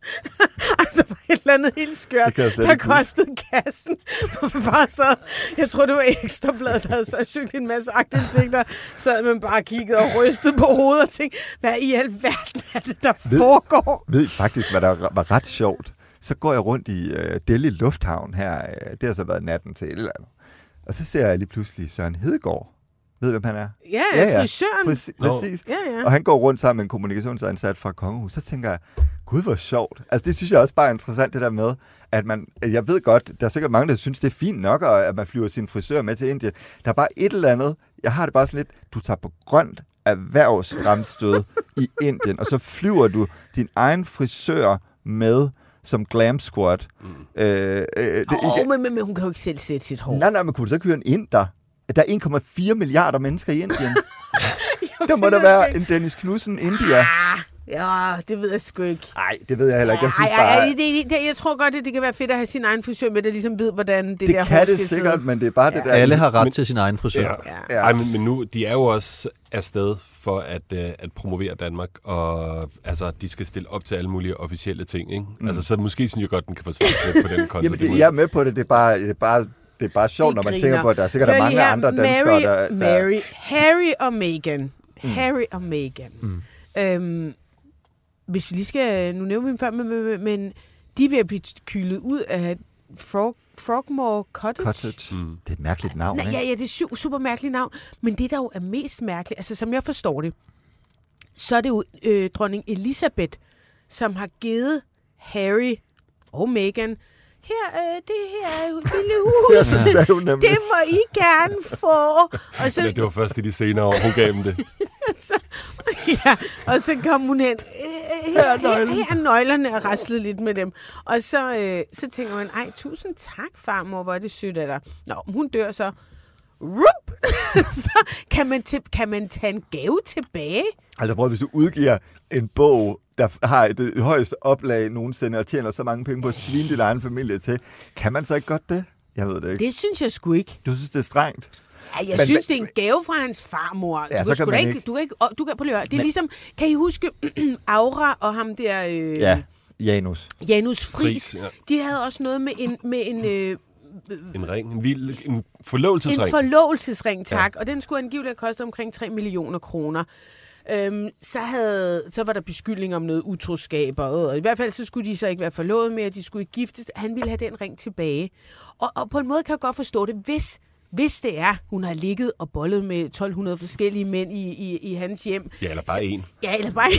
[laughs] altså var et eller andet helt skørt, der ikke huske. kostede kassen. [laughs] bare så, jeg tror, det var Ekstrabladet, der havde så søgt en masse agtindsigter. Så man bare kiggede og rystede på hovedet og tænkte, hvad i alverden er det, der Ved- foregår? ved faktisk, hvad der var ret sjovt? Så går jeg rundt i uh, Delhi Lufthavn her. Uh, det har så været natten til et eller andet. Og så ser jeg lige pludselig Søren Hedegaard. Ved du, hvem han er? Ja, Ja, ja. frisøren. Præcis. Præcis. Ja, ja. Og han går rundt sammen med en kommunikationsansat fra Kongehus. Så tænker jeg, gud hvor sjovt. Altså det synes jeg også bare er interessant, det der med, at man, jeg ved godt, der er sikkert mange, der synes, det er fint nok, at man flyver sin frisør med til Indien. Der er bare et eller andet, jeg har det bare sådan lidt, du tager på grønt erhvervsfremstød i [laughs] Indien, og så flyver du din egen frisør med som glam squad. Mm. Øh, øh, det, Åh, ikke, men, men, men hun kan jo ikke selv sætte sit hår. nej, nej, men kunne du så ikke hyre en inder? Der er 1,4 milliarder mennesker i Indien. [laughs] der må det der være ikke. en Dennis Knudsen India. Ah, ja, det ved jeg sgu ikke. Nej, det ved jeg heller ikke. Jeg synes bare, ej, ej, det, det, jeg tror godt, at det kan være fedt at have sin egen frisør med, der ligesom ved, hvordan det, det der hår kan det sikkert, sidde. men det er bare det der... Alle har ret Men- til sin egen frisør. Ja. Ja. Ja. Ej, men, men nu, de er jo også afsted for at, øh, at promovere Danmark, og altså, de skal stille op til alle mulige officielle ting, ikke? Mm. Altså, så måske synes jeg godt, den kan forsvare lidt på den konto. Jamen, Det det, jeg er med på det. Det er bare, det er bare, det er bare sjovt, når man griner. tænker på, at der er sikkert er Hør mange her, andre danskere, Mary, der... der Mary, Harry og Meghan. Harry og Meghan. Mm. Øhm, hvis vi lige skal... Nu nævner vi dem før, men, men, men de er ved at blive kylet ud af Frog, Frogmore Cottage. Cottage. Mm. Det er et mærkeligt navn, Nej, ikke? ja, ja, det er super, super mærkeligt navn. Men det, der jo er mest mærkeligt, altså som jeg forstår det, så er det jo øh, dronning Elisabeth, som har givet Harry og Meghan, her, øh, det her [laughs] lille Ja, hus, nemlig. [laughs] det må I gerne få. Og så, Ja, det var først i de senere år, hun gav dem det. [laughs] så, ja, og så kom hun hen. Øh, Her, her, her er nøglerne og raslede lidt med dem. Og så, øh, så tænker man, ej, tusind tak, farmor, hvor er det sødt af dig. Nå, hun dør så. Rup! så kan man, kan man tage en gave tilbage. Altså prøv, hvis du udgiver en bog, der har det højeste oplag nogensinde, og tjener så mange penge på at svine din egen familie til, kan man så ikke godt det? Jeg ved det ikke. Det synes jeg sgu ikke. Du synes, det er strengt? Ja, jeg Men- synes, det er en gave fra hans farmor. Ja, du så kan kan man ikke, ikke- Du kan ikke, du kan, prøv lige. Det er Men- ligesom, kan I huske [clears throat] Aura og ham der, øh, Ja, Janus. Janus Friis? Friis, ja. De havde også noget med en, med en, øh, En ring, en, vild, en forlovelsesring. en forlovelsesring, tak. Ja. Og den skulle angiveligt have kostet omkring 3 millioner kroner. Øhm, så, havde, så var der beskyldning om noget utroskab, og, og i hvert fald så skulle de så ikke være forlovet mere, de skulle ikke giftes. Han ville have den ring tilbage. Og, og på en måde kan jeg godt forstå det, hvis, hvis det er, hun har ligget og bollet med 1200 forskellige mænd i, i, i hans hjem. Ja, eller bare en. Ja, eller bare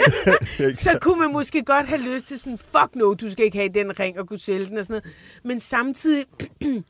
[laughs] Så kunne man måske godt have lyst til sådan, fuck no, du skal ikke have den ring og kunne sælge den og sådan noget. Men samtidig, [clears throat]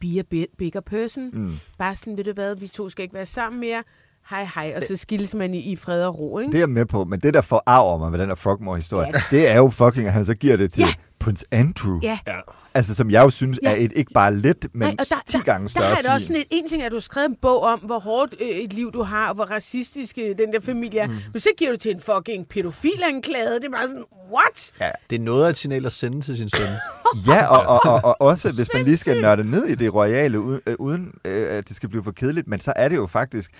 be a bigger person. Mm. Bare sådan, ved du hvad, vi to skal ikke være sammen mere. Hej, hej. Og så skilles man i, i fred og ro, ikke? Det er jeg med på, men det, der forarver mig med den her Frogmore-historie, ja. det er jo fucking, at han så giver det til Ja. Prince Andrew. Ja. Ja. Altså, som jeg jo synes Ja. er et ikke bare lidt, men Nej, der, 10 gange der, større der er det også sådan et, en ting, at du har skrevet en bog om, hvor hårdt øh, et liv du har, og hvor racistisk øh, den der familie er. Mm. Men så giver du til en fucking pædofilanklage. Det er bare sådan, what? Ja. Det er noget af et signal at sende til sin søn. [laughs] Ja, og, og, og, og også hvis man lige skal nørde ned i det royale, uden, øh, uden øh, at det skal blive for kedeligt, men så er det jo faktisk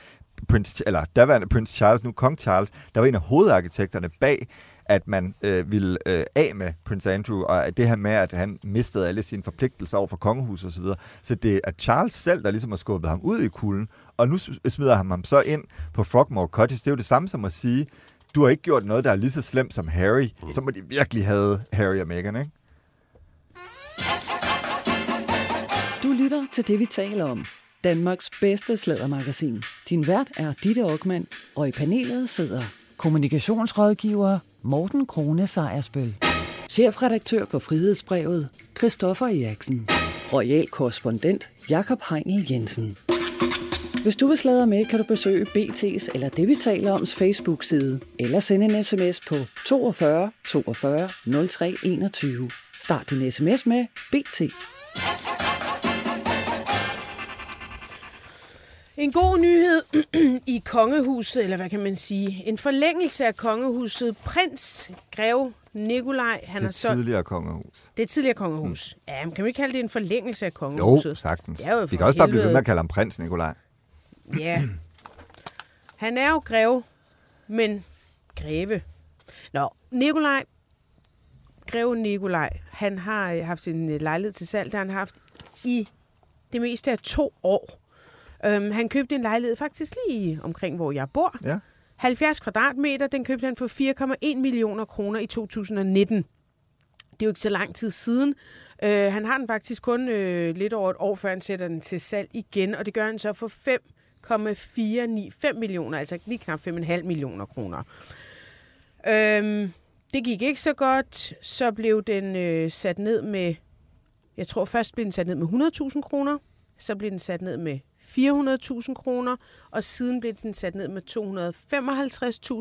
Prince, eller daværende Prince Charles, nu Kong Charles, der var en af hovedarkitekterne bag, at man øh, ville øh, af med Prince Andrew, og at det her med, at han mistede alle sine forpligtelser over for kongehuset osv. Så, videre. så det er Charles selv, der ligesom har skubbet ham ud i kulden, og nu smider han ham så ind på Frogmore Cottage. Det er jo det samme som at sige, du har ikke gjort noget, der er lige så slemt som Harry. Så må de virkelig have Harry og Meghan, ikke? Du lytter til det, vi taler om. Danmarks bedste slædermagasin. Din vært er Ditte Aukmann, og i panelet sidder kommunikationsrådgiver Morten Krone Sejersbøl. Chefredaktør på Frihedsbrevet, Christoffer Eriksen. Royal korrespondent, Jakob Heinel Jensen. Hvis du vil sladre med, kan du besøge BT's eller det, vi taler oms Facebook-side, eller sende en sms på 42 42 03 21. Start din sms med BT. En god nyhed [clears throat] i kongehuset, eller hvad kan man sige? En forlængelse af kongehuset. Prins Grev Nikolaj, han har Det så... tidligere kongehus. Det er tidligere kongehus. Mm. Ja, men kan vi ikke kalde det en forlængelse af Jo, kongehuset? sagtens. Det er jo Vi kan også bare blive ved med at kalde ham prins Nikolaj. Ja. Han er jo greve, men greve. Nå, Nikolaj, greve Nikolaj, han har øh, haft sin øh, lejlighed til salg, der har han haft i det meste af to år. Um, han købte en lejlighed faktisk lige omkring, hvor jeg bor. Ja. 70 kvadratmeter, den købte han for 4,1 millioner kroner i 2019. Det er jo ikke så lang tid siden. Uh, han har den faktisk kun uh, lidt over et år, før han sætter den til salg igen, og det gør han så for 5,495 millioner, altså lige knap 5,5 millioner kroner. Um, det gik ikke så godt. Så blev den øh, sat ned med, jeg tror først blev den sat ned med 100.000 kroner, så blev den sat ned med 400.000 kroner, og siden blev den sat ned med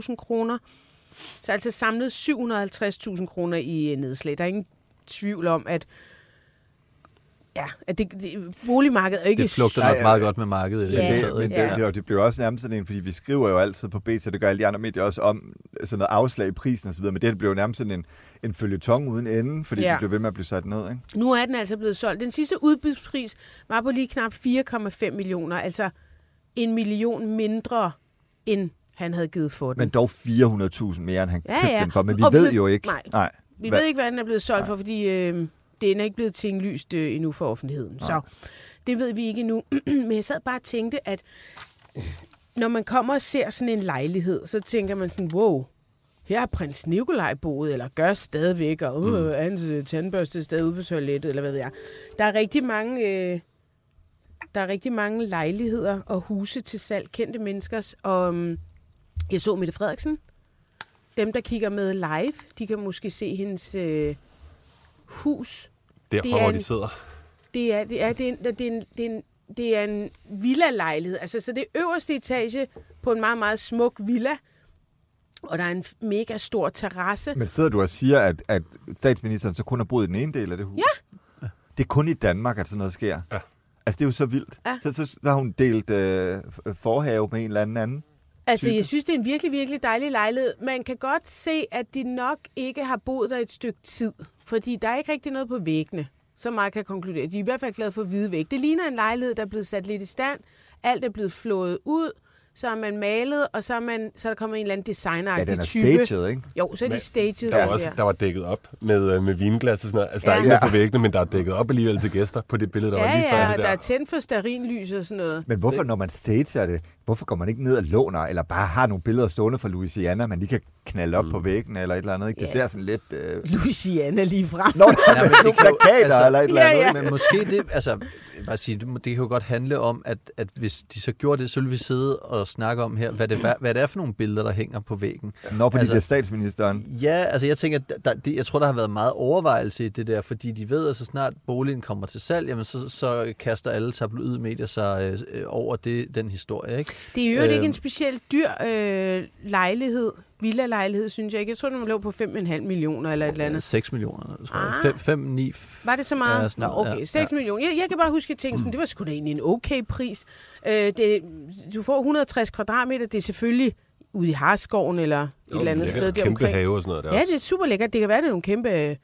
255.000 kroner. Så altså samlet 750.000 kroner i øh, nedslag. Der er ingen tvivl om, at ja, at det, det, boligmarkedet er ikke... Det flugter nok ja, meget godt med markedet. Ja, det, men det, det, det, det bliver også nærmest sådan en, fordi vi skriver jo altid på BT, det gør alle de andre medier også om sådan noget afslag i prisen osv., men det her bliver jo nærmest sådan en, en følgetong uden ende, fordi Ja. det bliver ved med at blive sat ned, ikke? Nu er den altså blevet solgt. Den sidste udbudspris var på lige knap 4,5 millioner, altså en million mindre, end han havde givet for den. Men dog 400.000 mere, end han Ja, købte ja. den for, men vi Og ved jo ikke. nej. Nej. Vi Hvad- ved ikke, hvad den er blevet solgt for, fordi øh, den er ikke blevet tinglyst øh, endnu for offentligheden. Så det ved vi ikke endnu. [clears throat] Men jeg sad bare og tænkte, at når man kommer og ser sådan en lejlighed, så tænker man sådan, wow, her har prins Nikolaj boet, eller gør stadigvæk, og uh, mm. hans øh, tandbørste er stadig ude på toilettet, eller hvad ved jeg. Der er rigtig mange... Øh, der er rigtig mange lejligheder og huse til salg, kendte menneskers. Og um, jeg så Mette Frederiksen. Dem, der kigger med live, de kan måske se hendes øh, hus. Derfra, Det er hvor en- de sidder. Det er, det er, det er, en, det er, en, det er en det er en villa-lejlighed. Altså, så det er øverste etage på en meget, meget smuk villa. Og der er en mega stor terrasse. Men sidder du og siger, at, at statsministeren så kun har boet i den ene del af det hus? Ja. Det er kun i Danmark, at sådan noget sker? Ja. Altså, det er jo så vildt. Ja. Så, så, så har hun delt øh, f- forhave med en eller anden anden. Altså, type. jeg synes, det er en virkelig, virkelig dejlig lejlighed. Man kan godt se, at de nok ikke har boet der et stykke tid. Fordi der er ikke rigtig noget på væggene. Så meget kan konkludere. De er i hvert fald glade for hvide væg. Det ligner en lejlighed, der er blevet sat lidt i stand. Alt er blevet flået ud. Så er man malet, og så er, man, så er der kommet en eller anden Ja, designeragtig den er type. staged, ikke? Jo, så er de Men staged. Der var ja. også der var dækket op med, øh, med vinglas og sådan noget. Altså, der er Ja. ikke noget på væggene, men der er dækket op alligevel til gæster på det billede, der var Ja, lige før ja, det der. der er tændt for sterinlys og sådan noget. Men hvorfor, når man stager det, hvorfor går man ikke ned og låner, eller bare har nogle billeder stående fra Louisiana, man lige kan knalde op mm. på væggen, eller et eller andet, ikke? Det Ja. ser sådan lidt... Øh... Louisiana lige frem. Nå, Ja, men det kan jo- plakater, altså- eller et eller andet. ja. ikke? Men måske det, altså, bare sige, det, det kan jo godt handle om, at, at hvis de så gjorde det, så ville vi sidde og snakke om her, hvad det, hvad, hvad det er for nogle billeder, der hænger på væggen. Nå, fordi Altså- det er statsministeren. Ja, altså jeg tænker, der, det, jeg tror, der har været meget overvejelse i det der, fordi de ved, at så snart boligen kommer til salg, jamen så, så kaster alle tabloidmedier sig øh, over det, den historie, ikke? Det er jo ikke Øhm. en specielt dyr øh, lejlighed, villa-lejlighed, synes jeg ikke. Jeg tror, den lå på 5,5 millioner eller et eller andet. 6 millioner, tror jeg. Ah. 5, 5 9... Var det så meget? Ja, Nå, noget, okay, ja, 6 millioner. Jeg, jeg kan bare huske, at jeg tænkte sådan, det var sgu da egentlig en okay pris. Øh, det, du får 160 kvadratmeter, det er selvfølgelig ude i Harskoven eller et eller andet sted Kæmpe deromkring. have og sådan noget der Ja, også. det er super lækkert. Det kan være, det er nogle kæmpe øh,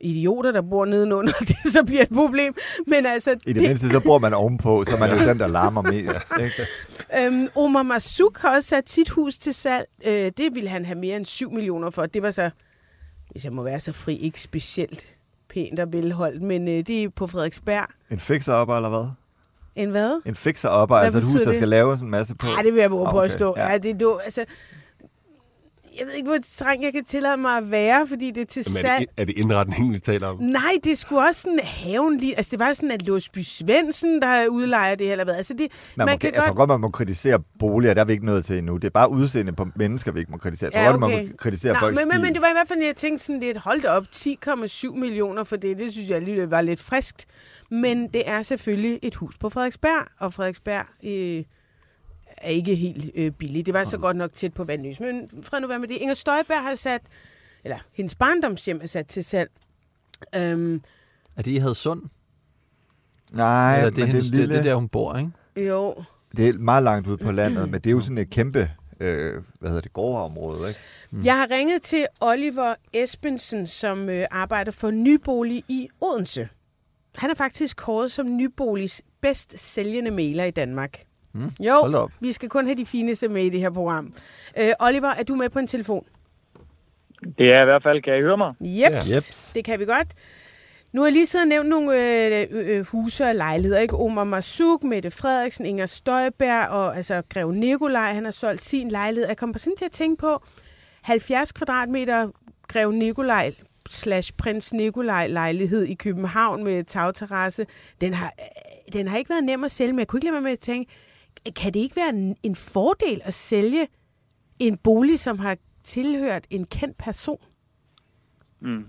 idioter, der bor nedenunder. [laughs] Det så bliver et problem. Men altså, I det mindste, så bor man ovenpå, så man er jo den, der larmer mest. [laughs] Ikke? Øhm, Omar Masuk har også sat sit hus til salg. Øh, det ville han have mere end 7 millioner for. Det var så, hvis jeg må være så fri, ikke specielt pænt og velholdt, men øh, det er på Frederiksberg. En fixer-upper, eller hvad? En hvad? En fixer-upper, altså et hus, betyder der det? skal lave en masse på. Nej, det vil jeg våge Ah, på at okay, stå. ja. Ja. det er du, altså, jeg ved ikke, hvor streng jeg kan tillade mig at være, fordi det er til Jamen, er, det, er det indretningen, vi taler om? Nej, det sgu også sådan haven lige. Altså, det var sådan, at Låsby Svendsen, der udlejer det, eller hvad. Altså, det, Man, man kan, jeg tror godt, man må kritisere boliger, der er vi ikke nået til endnu. Det er bare udseende på mennesker, vi ikke må kritisere. Jeg tror Ja, godt, man okay. må kritisere Nå, folks men, men, men det var i hvert fald, jeg tænkte sådan lidt, hold da op, 10,7 millioner for det, det synes jeg alligevel var lidt friskt. Men det er selvfølgelig et hus på Frederiksberg, og Frederiksberg øh, er ikke helt øh, billigt. Det var så godt nok tæt på Vandløs. Men fred nu være med det. Inger Støjberg har sat, eller hendes barndomshjem er sat til salg. Øhm, Er det i Hadsund? Nej, Eller det er, men hendes, det det, lille, det er der, hun bor, ikke? jo, det er meget langt ude på [clears throat] landet, men det er jo sådan et kæmpe, øh, hvad hedder det, gårdområde, ikke? Mm. Jeg har ringet til Oliver Espensen, som øh, arbejder for Nybolig i Odense. Han er faktisk kåret som Nyboligs bedst sælgende mailer i Danmark. Mm. Jo, Hold da op. vi skal kun have de fineste med i det her program. Øh, Oliver, er du med på en telefon? Det er i hvert fald, kan I høre mig? Jeps, Jeps. det kan vi godt. Nu har jeg lige siddet og nævnt nogle øh, øh, huse og lejligheder. Ikke? Omar Masuk, Mette Frederiksen, Inger Støjberg og altså, Grev Nikolaj, han har solgt sin lejlighed. Jeg kommer sådan til at tænke på 70 kvadratmeter Grev Nikolaj slash prins Nikolaj lejlighed i København med tagterrasse. Den har, øh, den har ikke været nem at sælge, men jeg kunne ikke lade mig med at tænke, kan det ikke være en, en fordel at sælge en bolig, som har tilhørt en kendt person? Mm.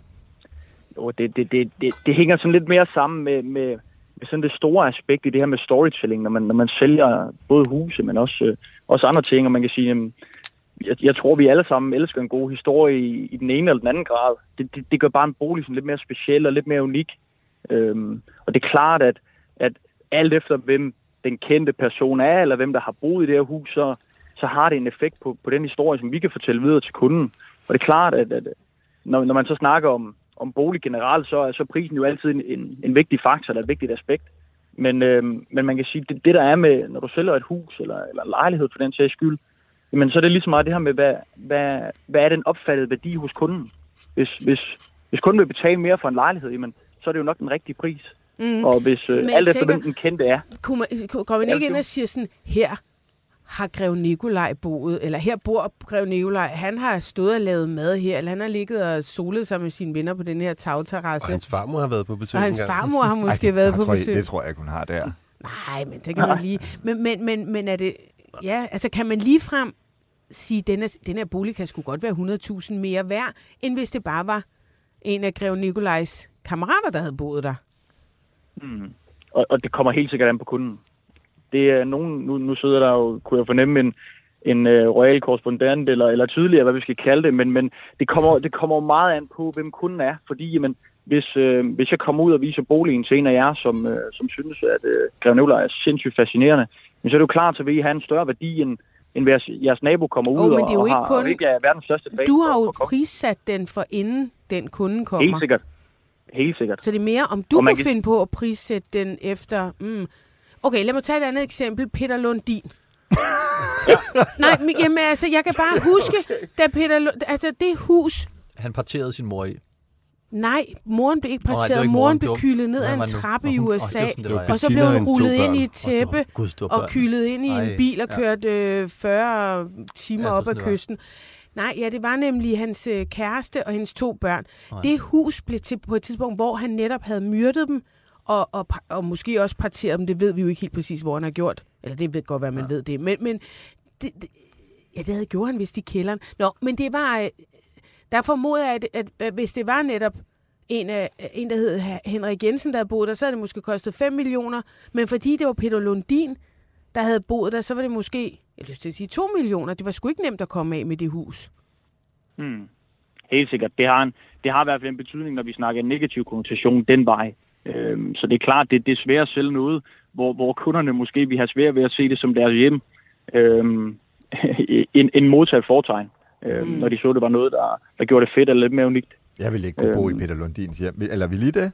Jo, det, det, det, det, det hænger sådan lidt mere sammen med, med, med sådan det store aspekt i det her med storytelling, når man, når man sælger både huse, men også, øh, også andre ting, og man kan sige, jamen, jeg, jeg tror, vi alle sammen elsker en god historie i, i den ene eller den anden grad. Det, det, det gør bare en bolig sådan lidt mere speciel og lidt mere unik. Øhm, og det er klart, at, at alt efter hvem den kendte person er, eller hvem der har boet i det her hus, så, så har det en effekt på, på den historie, som vi kan fortælle videre til kunden. Og det er klart, at, at når, når man så snakker om, om bolig generelt, så er så prisen jo altid en, en, en vigtig faktor eller et vigtigt aspekt. Men, øhm, men man kan sige, det, det der er med, når du sælger et hus eller, eller en lejlighed for den sags skyld, jamen så er det lige så meget det her med, hvad, hvad, hvad er den opfattede værdi hos kunden? Hvis, hvis, hvis kunden vil betale mere for en lejlighed, jamen, så er det jo nok den rigtige pris. Mm. Og hvis øh, alt efter hvem den kendte er, Kunne man, kunne- går man Ja, ikke ind og siger sådan, her har Grev Nikolaj boet, eller her bor Grev Nikolaj, han har stået og lavet mad her, eller han har ligget og solet sig med sine venner på den her Og tagterrasse. hans farmor har været på besøg Og hans farmor har måske Ej, været det, på tror jeg, besøg. Det tror jeg ikke, hun har der. Nej, men det kan man lige. Men, men, men, men er det... Ja, altså kan man lige frem sige, at den her, den her bolig kan sgu godt være 100.000 mere værd, end hvis det bare var en af Grev Nikolajs kammerater, der havde boet der. Mm, og, og det kommer helt sikkert an på kunden. det er nogen, nu, nu sidder der jo, kunne jeg fornemme, en, en uh, royal korrespondent, eller, eller tydeligere, hvad vi skal kalde det, men, men det, kommer, det kommer meget an på, hvem kunden er, fordi jamen, hvis, øh, hvis jeg kommer ud og viser boligen til en af jer, som, øh, som synes, at øh, Greve er sindssygt fascinerende, men så er det jo klart, at vil I have en større værdi, end, end hvis jeres nabo kommer ud oh, men det er jo og, ikke har, kun... og ikke er verdens største bag. Du har jo prissat den for inden den kunde kommer. Helt sikkert. Helt sikkert. Så det er mere, om du kunne kan... finde på at prissætte den efter... Mm. Okay, lad mig tage et andet eksempel. Peter Lundin. ja. [laughs] Nej, men, jamen, altså, jeg kan bare huske, da Peter Lund, altså det hus... Han parterede sin mor i. Nej, moren blev ikke parteret. Oh, ikke moren blev kylet ned ad en trappe i USA, oh, sådan, og så blev hun rullet ind i et tæppe oh, og kylet ind i en bil og kørt øh, 40 timer ja, op ad kysten. Nej, ja, det var nemlig hans øh, kæreste og hendes to børn. Nej. Det hus blev til på et tidspunkt, hvor han netop havde myrdet dem, og, og, og måske også parteret dem. Det ved vi jo ikke helt præcis, hvor han har gjort. Eller det ved godt, hvad man ja. ved det. Men, men det, det, ja, det havde gjort han vist i kælderen. Nå, men det var... Øh, der formoder jeg, at, at, at hvis det var netop en, af, en, der hed Henrik Jensen, der havde boet der, så havde det måske kostet 5 millioner. Men fordi det var Peter Lundin, der havde boet der, så var det måske, jeg lyst til at sige 2 millioner. Det var sgu ikke nemt at komme af med det hus. Hmm. Helt sikkert. Det har, en, det har i hvert fald en betydning, når vi snakker en negativ konnotation den vej. Øhm, så det er klart, det, det er svært at sælge noget, hvor, hvor kunderne måske vil have svært ved at se det som deres hjem. Øhm, [laughs] en, en modtaget fortegn øh, mm. når de så, det var noget, der, der gjorde det fedt eller lidt mere unikt. Jeg vil ikke kunne bo øhm. i Peter Lundins hjem. Eller vil I det?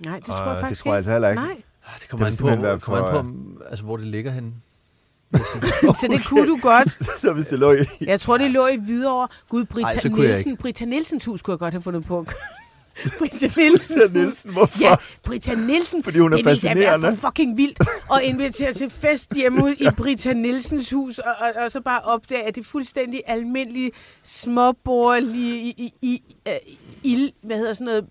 Nej, det tror jeg faktisk Det tror jeg altså heller ikke. Nej. Ah, det kommer det an på, kommer an på altså, hvor det ligger henne. [laughs] så det kunne du godt. [laughs] så hvis det lå i... Jeg tror, det lå i Hvidovre. Gud, Brita, Ej, Nielsen, Brita Nielsens hus kunne jeg godt have fundet på. [laughs] Britta Nielsen. Britta Nielsen, hvorfor? Ja, Britta Nielsen. Fordi hun er det fascinerende. Det for fucking vildt at invitere til fest hjemme ud i Britta Nielsens hus, og, og, og så bare opdage, at det er fuldstændig almindelige, småborgerlige, i, i, i, i, hvad hedder sådan noget,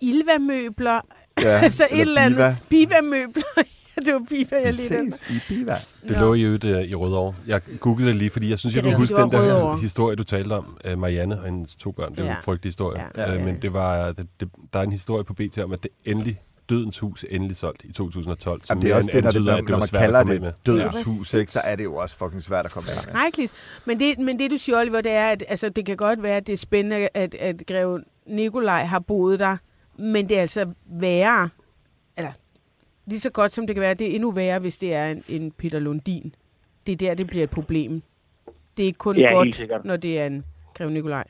Ilva-møbler. Ja, [laughs] altså et eller andet. Biva-møbler [laughs] det var Biva, jeg lige den. i Biva. Det lå i øvrigt uh, i Rødovre. Jeg googlede det lige, fordi jeg synes, jeg kunne huske den der Rødovre. historie, du talte om. Uh, Marianne og hendes to børn. Det var ja. en frygtelig historie. Ja. Uh, men det var, det, det, der er en historie på BT om, at det endelig Dødens Hus endelig solgt i 2012. Jamen, det er også det, når, det, når, når man kalder det med. Dødens ja. Hus, ikke, så er det jo også fucking svært at komme af med. Skrækkeligt. Men det, men det, du siger, Oliver, det er, at altså, det kan godt være, at det er spændende, at, at Greve Nikolaj har boet der, men det er altså værre, eller lige så godt som det kan være, det er endnu værre, hvis det er en, en Peter Lundin. Det er der, det bliver et problem. Det er ikke kun ja, godt, når det er en Grev Nikolaj.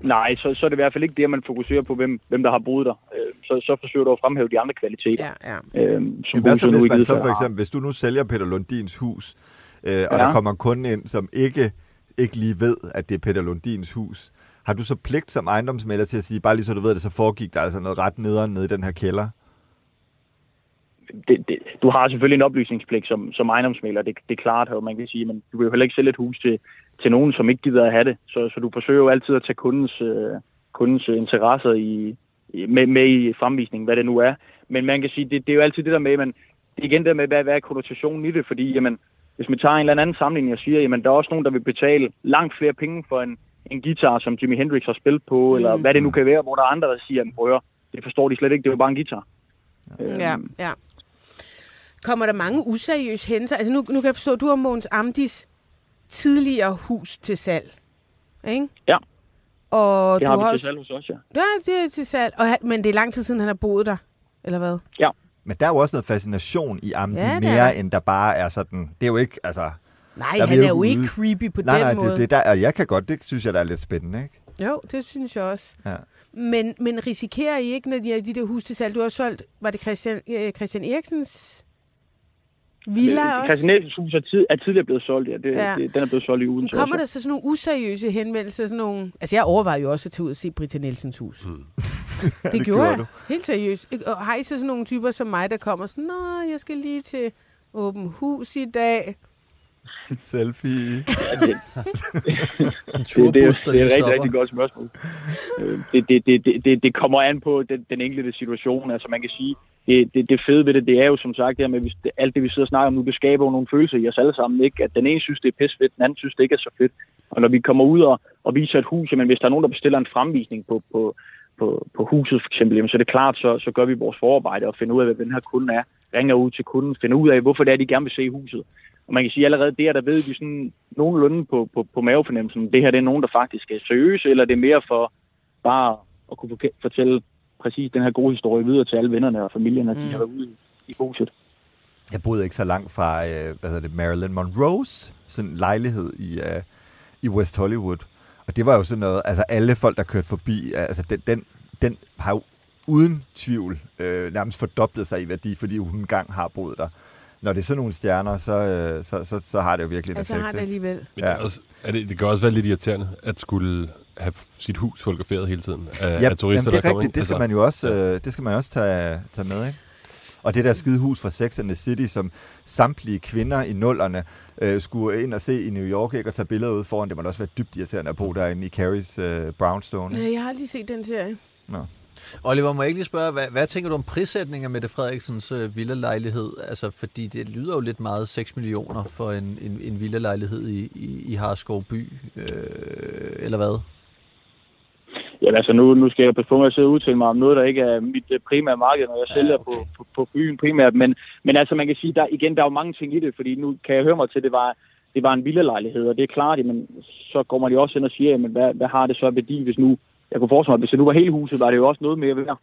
Nej, så, så er det i hvert fald ikke det, at man fokuserer på, hvem, hvem der har boet der. Øh, så, så forsøger du at fremhæve de andre kvaliteter. Ja, ja. Øhm, som Hvad så, hvis man så for eksempel, hvis du nu sælger Peter Lundins hus, øh, og ja. der kommer en kunde ind, som ikke, ikke lige ved, at det er Peter Lundins hus, har du så pligt som ejendomsmælder til at sige, bare lige så du ved det, så foregik der altså noget ret nederen nede i den her kælder? det, det, du har selvfølgelig en oplysningspligt som, som ejendomsmælder, det, det er klart, og man kan sige, men du vil jo heller ikke sælge et hus til, til nogen, som ikke gider at have det. Så, så du forsøger jo altid at tage kundens, øh, kundens interesser i, med, med i fremvisningen, hvad det nu er. Men man kan sige, det, det er jo altid det der med, men det er igen der med, hvad, hvad er konnotationen i det, fordi jamen, hvis man tager en eller anden sammenligning og siger, jamen der er også nogen, der vil betale langt flere penge for en, en guitar, som Jimi Hendrix har spillet på, mm. eller hvad det nu kan være, hvor der er andre, der siger, prøv det forstår de slet ikke, det er jo bare en guitar. Ja, øhm, ja. Kommer der mange useriøse hændelser? Altså nu, nu kan jeg forstå, at du har Måns Amdis tidligere hus til salg. Ikke? Ja. Og det du har vi har til salg hos os, ja. Ja, det er til salg. Og, men det er lang tid siden, han har boet der, eller hvad? Ja. Men der er jo også noget fascination i Amdi, ja, mere end der bare er sådan... Det er jo ikke, altså... Nej, han er jo ikke creepy på nej, den nej, måde. Nej, det, det der, og jeg kan godt, det synes jeg, der er lidt spændende, ikke? Jo, det synes jeg også. Ja. Men, men risikerer I ikke, når de har de der hus til salg? Du har solgt, var det Christian, øh, Christian Eriksens Villa også? Christian hus er, tid, er tidligere blevet solgt, ja. Det, ja. Det, den er blevet solgt i ugen. Kommer der så sådan nogle useriøse henvendelser? Sådan nogle... Altså, jeg overvejer jo også at tage ud og se Britta Nielsens hus. Mm. det, [laughs] det gjorde jeg. Du. Helt seriøst. Og har I så sådan nogle typer som mig, der kommer sådan, Nå, jeg skal lige til åben hus i dag. Selfie. Ja, det, [laughs] det, det, det, er, det er et rigtig, rigtig godt spørgsmål. Øh, det, det, det, det, det kommer an på den, den enkelte situation. Altså man kan sige, det, det, det fede ved det, det er jo som sagt, det med, at alt det, vi sidder og snakker om nu, det skaber jo nogle følelser i os alle sammen. Ikke? At den ene synes, det er pisse fedt, den anden synes, det ikke er så fedt. Og når vi kommer ud og, og viser et hus, men hvis der er nogen, der bestiller en fremvisning på, på, på, på huset for eksempel, jamen, så er det klart, så, så gør vi vores forarbejde og finder ud af, hvad den her kunde er. ringer ud til kunden, finder ud af, hvorfor det er, de gerne vil se huset. Og man kan sige, at allerede der, der ved vi sådan nogenlunde på, på, på mavefornemmelsen, det her det er nogen, der faktisk er seriøse, eller det er mere for bare at kunne fortælle præcis den her gode historie videre til alle vennerne og familien, at mm. de har været ude i huset. Jeg boede ikke så langt fra, øh, hvad hedder det, Marilyn Monroes sådan lejlighed i, uh, i West Hollywood. Og det var jo sådan noget, altså alle folk, der kørte forbi, altså den, den, den har jo uden tvivl øh, nærmest fordoblet sig i værdi, fordi hun engang har boet der. Når det er sådan nogle stjerner, så, øh, så, så, så har det jo virkelig en altså, effekt. har det alligevel. Ja. Det, kan også, er det, det kan også være lidt irriterende, at skulle have sit hus fotograferet hele tiden af, ja, af turister, jamen, det er der kommer rigtigt. ind. Det skal altså, man jo også, øh, det skal man også tage, tage med, ikke? Og det der skide hus fra Sex and the City, som samtlige kvinder i nullerne øh, skulle ind og se i New York, ikke? og tage billeder ud foran, det må også være dybt irriterende at bo derinde i Carries øh, Brownstone. Nej, jeg har aldrig set den serie. Nå. Oliver, må jeg ikke lige spørge, hvad, hvad tænker du om prissætningen af Mette Frederiksens øh, villalejlighed? Altså, fordi det lyder jo lidt meget 6 millioner for en, en, en villalejlighed i, i, i Harskov by, øh, eller hvad? Ja, altså nu, nu skal jeg på med at sidde og udtale mig om noget, der ikke er mit øh, primære marked, når jeg ja, sælger okay. på, på, på byen primært. Men, men altså man kan sige, der igen, der er jo mange ting i det, fordi nu kan jeg høre mig til, at det var, det var en villalejlighed, og det er klart, men så går man jo også ind og siger, jamen, hvad, hvad har det så værdi, hvis nu, jeg kunne forestille mig, hvis det nu var hele huset, var det jo også noget mere værd.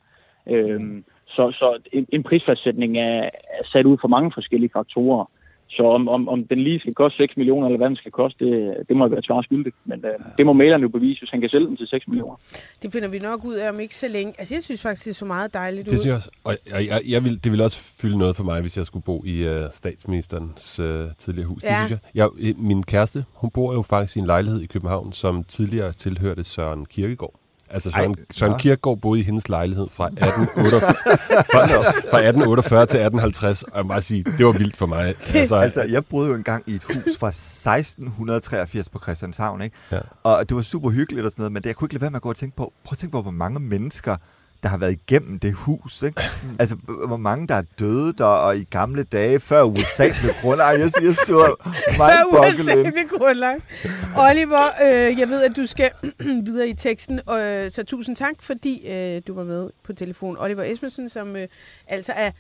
Øhm, så så en, en prisfastsætning er, er sat ud for mange forskellige faktorer. Så om, om, om den lige skal koste 6 millioner, eller hvad den skal koste, det, det må være svar skyldigt. Men øh, det må maleren jo bevise, hvis han kan sælge den til 6 millioner. Det finder vi nok ud af om ikke så længe. Altså, jeg synes faktisk, det er så meget dejligt Det synes jeg også. Og jeg, jeg, jeg vil, det ville også fylde noget for mig, hvis jeg skulle bo i uh, statsministerens uh, tidligere hus. Ja. Det synes jeg. jeg. Min kæreste, hun bor jo faktisk i en lejlighed i København, som tidligere tilhørte Søren Kirkegaard. Altså Søren, Ej, Søren ja. Kierkegaard boede i hendes lejlighed fra 1848, fra, fra 1848 til 1850, og jeg må bare sige, det var vildt for mig. Altså, altså, jeg boede jo engang i et hus fra 1683 på Christianshavn, ikke? Ja. og det var super hyggeligt og sådan noget, men det, jeg kunne ikke lade være med at gå og tænke på, prøv at tænke på, hvor mange mennesker der har været igennem det hus. Ikke? Altså, hvor mange der er døde der, og i gamle dage, før USA blev grundlagt. Jeg siger, det var [laughs] Før USA blev grundlagt. Oliver, øh, jeg ved, at du skal [clears throat] videre i teksten, og, øh, så tusind tak, fordi øh, du var med på telefon. Oliver Esbensen, som øh, altså er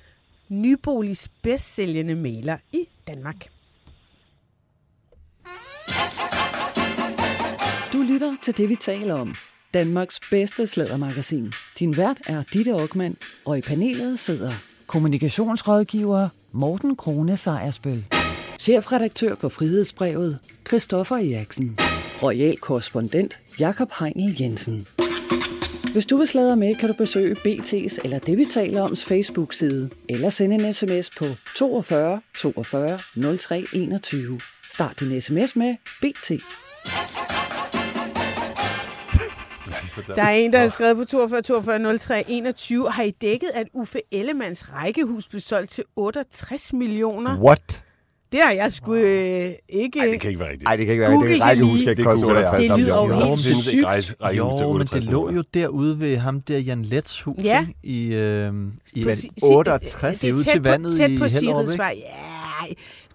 Nyboligs bedst sælgende maler i Danmark. Du lytter til det, vi taler om. Danmarks bedste slædermagasin. Din vært er Ditte Aukmann, og i panelet sidder kommunikationsrådgiver Morten Krone Sejersbøl, chefredaktør på Frihedsbrevet Christoffer Eriksen, royal korrespondent Jakob Heinel Jensen. Hvis du vil sladre med, kan du besøge BT's eller det, vi taler oms Facebook-side, eller sende en sms på 42 42 03 21. Start din sms med BT. Der er en, der har skrevet på 42 42 03 21. Har I dækket, at Uffe Ellemanns rækkehus blev solgt til 68 millioner? What? Det har jeg sgu øh, ikke... Nej, det kan ikke være rigtigt. Nej, det kan ikke være rigtigt. Det rækkehus skal ikke koste 68 Det lyder jo helt sygt. Jo, men det lå jo derude ved ham der, Jan Lets hus, ja. I, øh, i men 68? Det er ude til vandet i på Hellerup, ikke? Ja,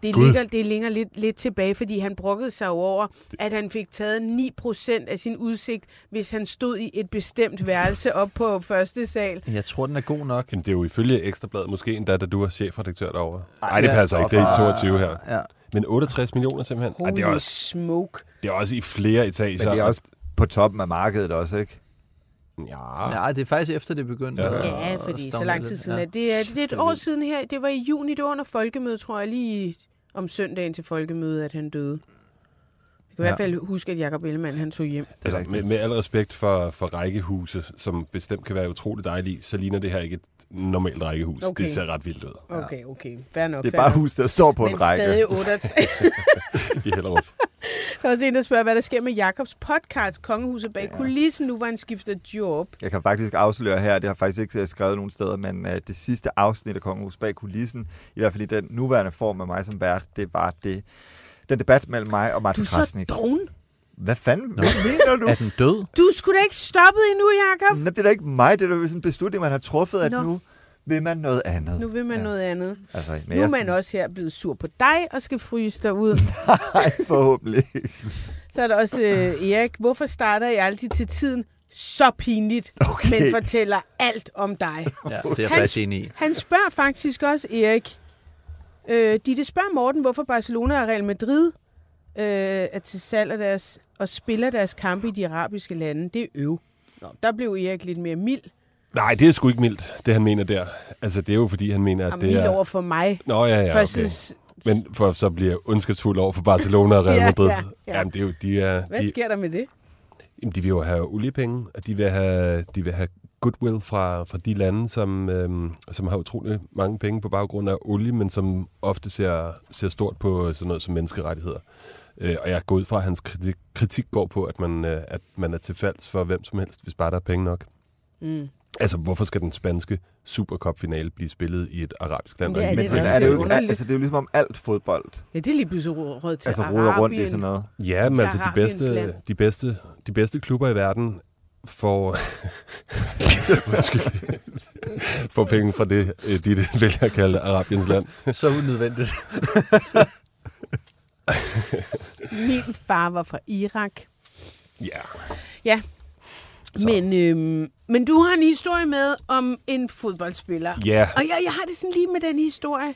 det ligger, det ligger lidt, lidt tilbage, fordi han brokkede sig over, at han fik taget 9% af sin udsigt, hvis han stod i et bestemt værelse op på første sal. Jeg tror, den er god nok. Jamen, det er jo ifølge Ekstrabladet måske endda, da du var chefredaktør derovre. Nej, det passer ikke. Det er i 22 her. Ja. Men 68 millioner simpelthen. Holy Ej, det er også, smoke. Det er også i flere etager. Men det er også på toppen af markedet også, ikke? Ja. ja, det er faktisk efter, det begyndte. Ja, ja fordi så lang tid siden. Ja. Det, er, det er et år siden her. Det var i juni, det var under folkemødet, tror jeg, lige om søndagen til folkemødet, at han døde. Jeg kan ja. i hvert fald huske, at Jacob Ellemann han tog hjem. Altså, med, med al respekt for, for rækkehuse, som bestemt kan være utroligt dejlige, så ligner det her ikke et normalt rækkehus. Okay. Det ser ret vildt ud. Okay, okay. Fair nok, det er bare nok. hus, der står på Men en række. stadig 68. [laughs] I Hellerup. Der er også en, der spørger, hvad der sker med Jakobs podcast, Kongehuset bag ja. kulissen, nu var han skiftet job. Jeg kan faktisk afsløre her, det har faktisk ikke skrevet nogen steder, men uh, det sidste afsnit af Kongehuset bag kulissen, i hvert fald i den nuværende form af mig som vært, det var det, den debat mellem mig og Martin Krasnik. Du er så drone. Hvad fanden? Hvad mener du? Er den død? Du skulle da ikke stoppet endnu, Jakob. Nej, det er da ikke mig. Det er da sådan en beslutning, man har truffet, at Nå. nu vil man noget andet. Nu vil man ja. noget andet. Altså, men nu er man også her blevet sur på dig og skal fryse dig ud. [laughs] Nej, forhåbentlig Så er der også øh, Erik. Hvorfor starter I altid til tiden? så pinligt, Okay. men fortæller alt om dig. Ja, det er jeg Han- faktisk enig i. Han spørger faktisk også Erik. Øh, Ditte spørger Morten, hvorfor Barcelona og Real Madrid øh, er til salg af deres, og spiller deres kampe i de arabiske lande. Det er øv. Nå, der blev Erik lidt mere mild. Nej, det er sgu ikke mildt, det han mener der. Altså, det er jo fordi, han mener, at Og det er... over for mig. Nå, ja, ja, Først okay. Men for så bliver ondskabsfuld over for Barcelona og Real [laughs] Ja, Madrid. ja, ja. Jamen, det er jo, de, er, Hvad de, sker der med det? jamen, de vil jo have oliepenge, og de vil have, de vil have goodwill fra, fra de lande, som, øhm, som har utrolig mange penge på baggrund af olie, men som ofte ser, ser stort på sådan noget som menneskerettigheder. Øh, og jeg går ud fra, at hans kritik, kritik går på, at man, øh, at man er til falds for hvem som helst, hvis bare der er penge nok. Mm. Altså, hvorfor skal den spanske Supercup-finale blive spillet i et arabisk land? Men det er Men det er det jo, altså, det er jo ligesom om alt fodbold. Ja, det er lige pludselig råd til Altså Arabien. rundt i sådan noget. Ja, men altså de bedste, de, bedste, de bedste klubber i verden får, [laughs] får penge fra det, øh, de det vælger at kalde Arabiens land. Så unødvendigt. [laughs] Min far var fra Irak. Ja. Ja. Så. Men, øhm, men du har en historie med om en fodboldspiller. Ja, Og jeg, jeg har det sådan lige med den historie.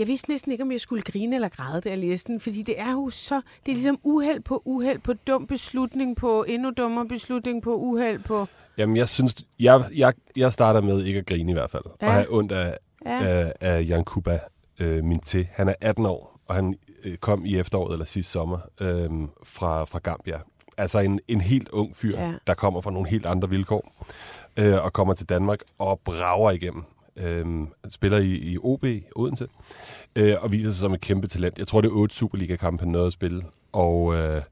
Jeg vidste næsten ikke, om jeg skulle grine eller græde, da jeg læste den. Fordi det er jo så... Det er ligesom uheld på uheld på dum beslutning på endnu dummere beslutning på uheld på... jamen jeg synes, jeg, jeg, jeg starter med ikke at grine i hvert fald. Ja. Og have ondt af, Ja. af, af Jan Kuba øh, min til. Han er 18 år, og han øh, kom i efteråret eller sidste sommer øh, fra, fra Gambia. Altså en, en helt ung fyr, ja. der kommer fra nogle helt andre vilkår, øh, og kommer til Danmark og brager igennem. Øh, spiller i, i OB, Odense, øh, og viser sig som et kæmpe talent. Jeg tror, det er otte Superliga-kampe, han nåede at spille, og øh,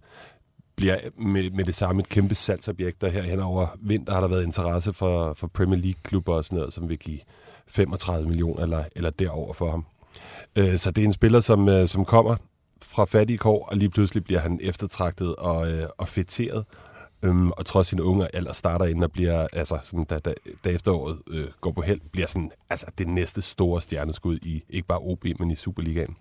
bliver med, med det samme et kæmpe salgsobjekt, og her hen over vinter har der været interesse for, for Premier League-klubber og sådan noget, som vil give 35 millioner eller, eller derover for ham. Øh, så det er en spiller, som, øh, som kommer fra fattige kår, og lige pludselig bliver han eftertragtet og, øh, og fætteret. Øhm, og trods sin unge alder starter ind og bliver, altså sådan, da, da, da efteråret øh, går på held, bliver sådan, altså det næste store stjerneskud i, ikke bare OB, men i Superligaen.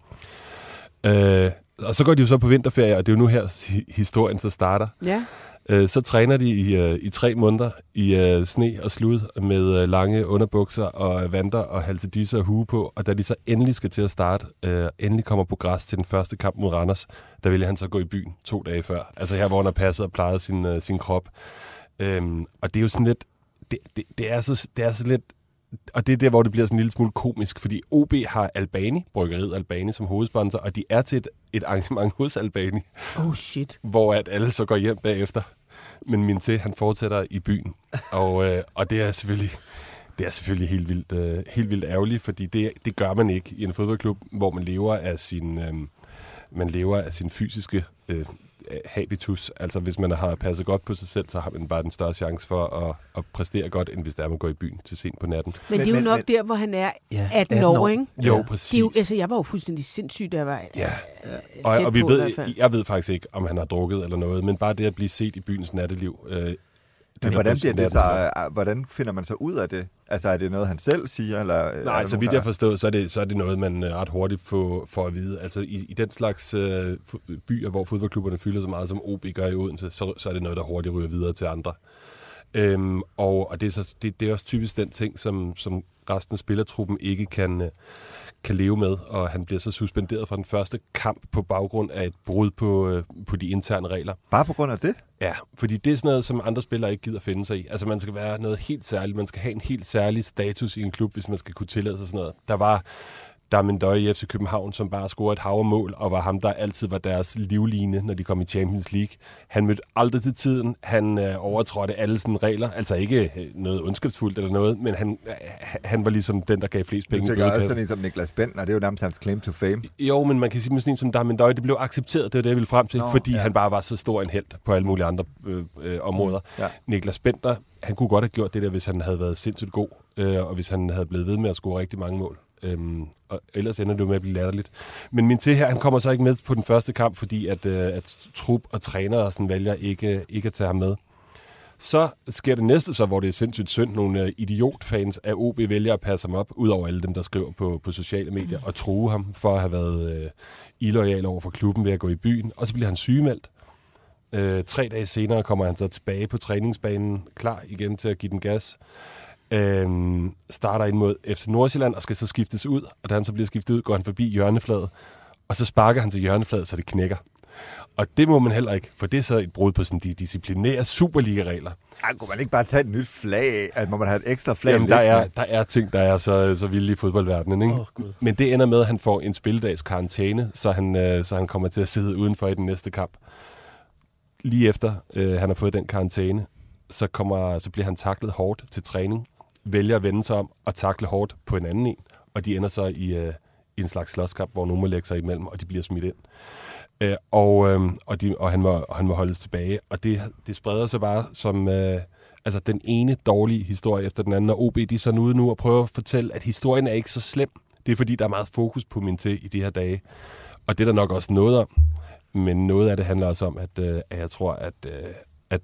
Øh, og så går de jo så på vinterferie, og det er jo nu her historien så starter. Ja. Øh, så træner de i, øh, i tre måneder i øh, sne og slud med øh, lange underbukser og vanter og halsedisse og hue på. Og da de så endelig skal til at starte, øh, endelig kommer på græs til den første kamp mod Randers, der vælger han så gå i byen to dage før. Altså her, hvor han har passet og plejet sin, øh, sin krop. Øhm, og det er jo sådan lidt... Det, det, det, er så, det er så lidt... Og det er der, hvor det bliver sådan en lille smule komisk, fordi OB har Albani, bryggeriet Albani, som hovedsponsor, og de er til et, et arrangement hos Albani Oh shit. hvor at alle så går hjem bagefter. Men min til, han fortsætter i byen. Og, øh, og det er selvfølgelig, det er selvfølgelig helt vildt, øh, helt vildt ærgerligt, fordi det, det gør man ikke i en fodboldklub, hvor man lever af sin, øh, man lever af sin fysiske øh, habitus. Altså hvis man har passet godt på sig selv, så har man bare den større chance for at, at præstere godt, end hvis der man går i byen til sent på natten. Men, Men- det er jo men- nok men- der, hvor han er Ja, 18 år, ikke? Jo, Ja. præcis. Det er jo, altså, jeg var jo fuldstændig sindssyg, da jeg var Ja, øh, og, og vi på i hvert ved, fald. jeg ved faktisk ikke, om han har drukket eller noget, men bare det at blive set i byens natteliv. Øh, Men hvordan, bliver det så, øh, hvordan finder man så ud af det? Altså, er det noget, han selv siger? Eller, øh, Nej, så vidt jeg forstår, så er det, så er det noget, man øh, ret hurtigt får, får at vide. Altså i, i den slags øh, byer, hvor fodboldklubberne fylder så meget, som OB gør i Odense, så, så er det noget, der hurtigt ryger videre til andre. Øhm, og og det, er så, det, det er også typisk den ting, som, som resten af spillertruppen ikke kan, øh, kan leve med, og han bliver så suspenderet fra den første kamp på baggrund af et brud på, øh, på de interne regler. Bare på grund af det? Ja, fordi det er sådan noget, som andre spillere ikke gider finde sig i. Altså man skal være noget helt særligt. Man skal have en helt særlig status i en klub, hvis man skal kunne tillade sig sådan noget. Der var der er Mendøje i FC København, som bare scorede et hav mål, og var ham, der altid var deres livline, når de kom i Champions League. Han mødte aldrig til tiden. Han øh, overtrådte alle sådan regler. Altså ikke øh, noget ondskabsfuldt eller noget, men han, øh, han var ligesom den, der gav flest Du penge i tænker også sådan en som Niklas Bentner, det er jo nærmest hans claim to fame. Jo, men man kan sige med sådan en som Darmin Døj, det blev accepteret, det var det, jeg ville frem til, Nå, fordi ja. ja. han bare var så stor en held på alle mulige andre øh, øh, områder. Ja. Niklas Bentner, han kunne godt have gjort det der, hvis han havde været sindssygt god, øh, og hvis han havde blevet ved med at score rigtig mange mål. Øhm, og ellers ender det jo med at blive latterligt. Men min til her, han kommer så ikke med på den første kamp, fordi at, øh, at trup og træner og sådan vælger ikke, ikke at tage ham med. Så sker det næste så, hvor det er sindssygt synd. Nogle øh, idiotfans af OB vælger at passe ham op, udover alle dem, der skriver på, på sociale medier, og true ham for at have været øh, illoyal over for klubben ved at gå i byen. Og så bliver han sygemeldt. Øh, tre dage senere kommer han så tilbage på træningsbanen, klar igen til at give den gas. Øh, starter ind mod FC Nordsjælland og skal så skiftes ud, og da han så bliver skiftet ud, går han forbi hjørnefladet, og så sparker han til hjørnefladet, så det knækker. Og det må man heller ikke, for det er så et brud på sådan de disciplinære Superliga-regler. Ej, kunne man ikke bare tage et nyt flag? At må man have et ekstra flag? Jamen, der er, der er ting, der er så, så vilde i fodboldverdenen. Ikke? Åh, Gud. Men det ender med, at han får en spilledags karantæne, så han, øh, så han kommer til at sidde udenfor i den næste kamp. Lige efter øh, han har fået den karantæne, så, kommer, så bliver han taklet hårdt til træning, vælger at vende sig om og takle hårdt på en anden en, og de ender så i, øh, i en slags slåskamp, hvor nogen må lægge sig imellem, og de bliver smidt ind. Øh, og, øh, og, de, og, han må, og han må holdes tilbage. Og det, det spreder sig bare som øh, altså den ene dårlige historie efter den anden. Og OB de er sådan ude nu og prøver at fortælle, at historien er ikke så slem. Det er fordi, der er meget fokus på min til i de her dage. Og det er der nok også noget om. Men noget af det handler også om, at, øh, at jeg tror, at, øh, at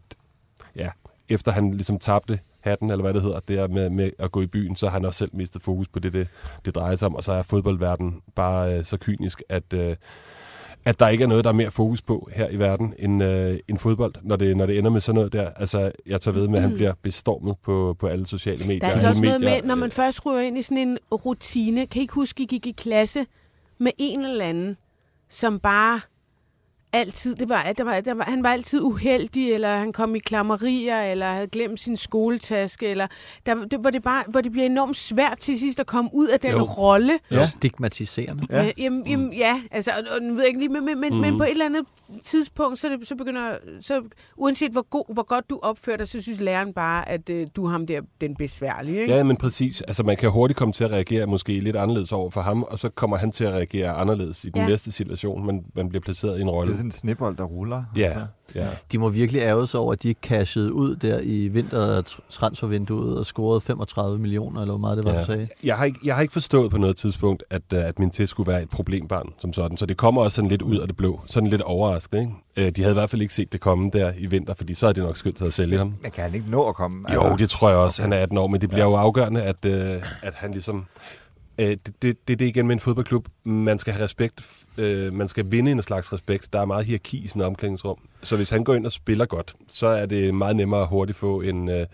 ja, efter han ligesom tabte hatten, eller hvad det hedder, det er med, med at gå i byen, så har han også selv mistet fokus på det, det, det drejer sig om. Og så er fodboldverdenen bare øh, så kynisk, at, øh, at der ikke er noget, der er mere fokus på her i verden end, øh, end fodbold, når det, når det ender med sådan noget der. Altså, jeg tager ved med, at han bliver bestormet på, på alle sociale medier. Der er altså også noget medier. med, når man først ryger ind i sådan en rutine. Kan I ikke huske, I gik i klasse med en eller anden, som bare altid, det var, der var, der var, han var altid uheldig, eller han kom i klammerier, eller havde glemt sin skoletaske, eller der, det, hvor, det bare, hvor det bliver enormt svært til sidst at komme ud af den Jo. rolle. Ja. Stigmatiserende. Ja. Ja. Jamen, jamen, ja, altså, og, og, nu ved jeg ikke lige, men, men, men, Mm. men på et eller andet tidspunkt, så, det, så begynder, så uanset hvor, god, hvor godt du opfører dig, så synes læreren bare, at øh, du er ham der, den besværlige, ikke? Ja, men præcis. Altså, man kan hurtigt komme til at reagere måske lidt anderledes over for ham, og så kommer han til at reagere anderledes i den Ja. næste situation, men man bliver placeret i en Det rolle. Sådan en snibbold, der ruller. Ja, Altså. ja. De må virkelig ærge sig over, at de ikke cashede ud der i vintertransfervinduet og scorede 35 millioner, eller hvor meget det var, Ja. du sagde. Jeg har, ikke, jeg har ikke forstået på noget tidspunkt, at, øh, at min til skulle være et problembarn som sådan. Så det kommer også sådan lidt ud af det blå. Sådan lidt overraskende, ikke? Øh, De havde i hvert fald ikke set det komme der i vinter, fordi så havde de nok skyndt sig at sælge ham. Men kan han ikke nå at komme? Jo, det tror jeg også. Okay. Han er 18 år, men det bliver jo afgørende, at, øh, at han ligesom... Øh, det, det, det er det igen med en fodboldklub. Man skal have respekt. Øh, man skal vinde en slags respekt. Der er meget hierarki i sådan et omklædningsrum. Så hvis han går ind og spiller godt, så er det meget nemmere at hurtigt få en, øh,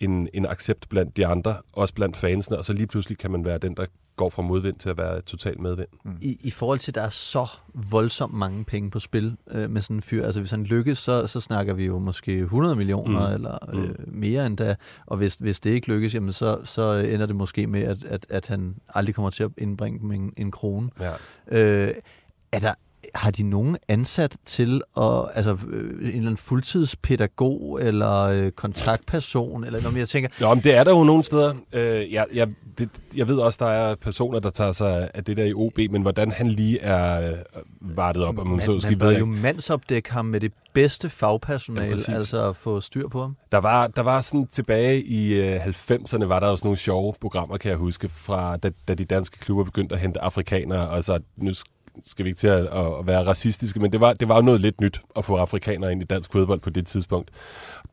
en, en accept blandt de andre, også blandt fansene, og så lige pludselig kan man være den, der går fra modvind til at være total medvind. I, I forhold til, at der er så voldsomt mange penge på spil øh, med sådan en fyr. Altså hvis han lykkes, så, så snakker vi jo måske 100 millioner Mm. mm. eller øh, mere end da. Og hvis, hvis det ikke lykkes, jamen så, så ender det måske med, at, at, at han aldrig kommer til at indbringe dem en, en krone. Ja. Øh, er der, har de nogen ansat til at, altså øh, en eller anden fuldtidspædagog eller øh, kontaktperson eller noget, men jeg tænker, Nå, men det er der jo nogle steder. Øh, jeg, jeg, det, jeg ved også, der er personer, der tager sig af det der i OB, men hvordan han lige er øh, vartet op, om man, man, så man skal bør ved jeg jo mandsopdække ham med det bedste fagpersonale, Ja, præcis. altså at få styr på ham. Der var, der var sådan tilbage i øh, 90'erne, var der også nogle sjove programmer, kan jeg huske, fra da, da de danske klubber begyndte at hente afrikanere, og så nu skal vi ikke til at, at være racistiske, men det var, det var jo noget lidt nyt at få afrikanere ind i dansk fodbold på det tidspunkt.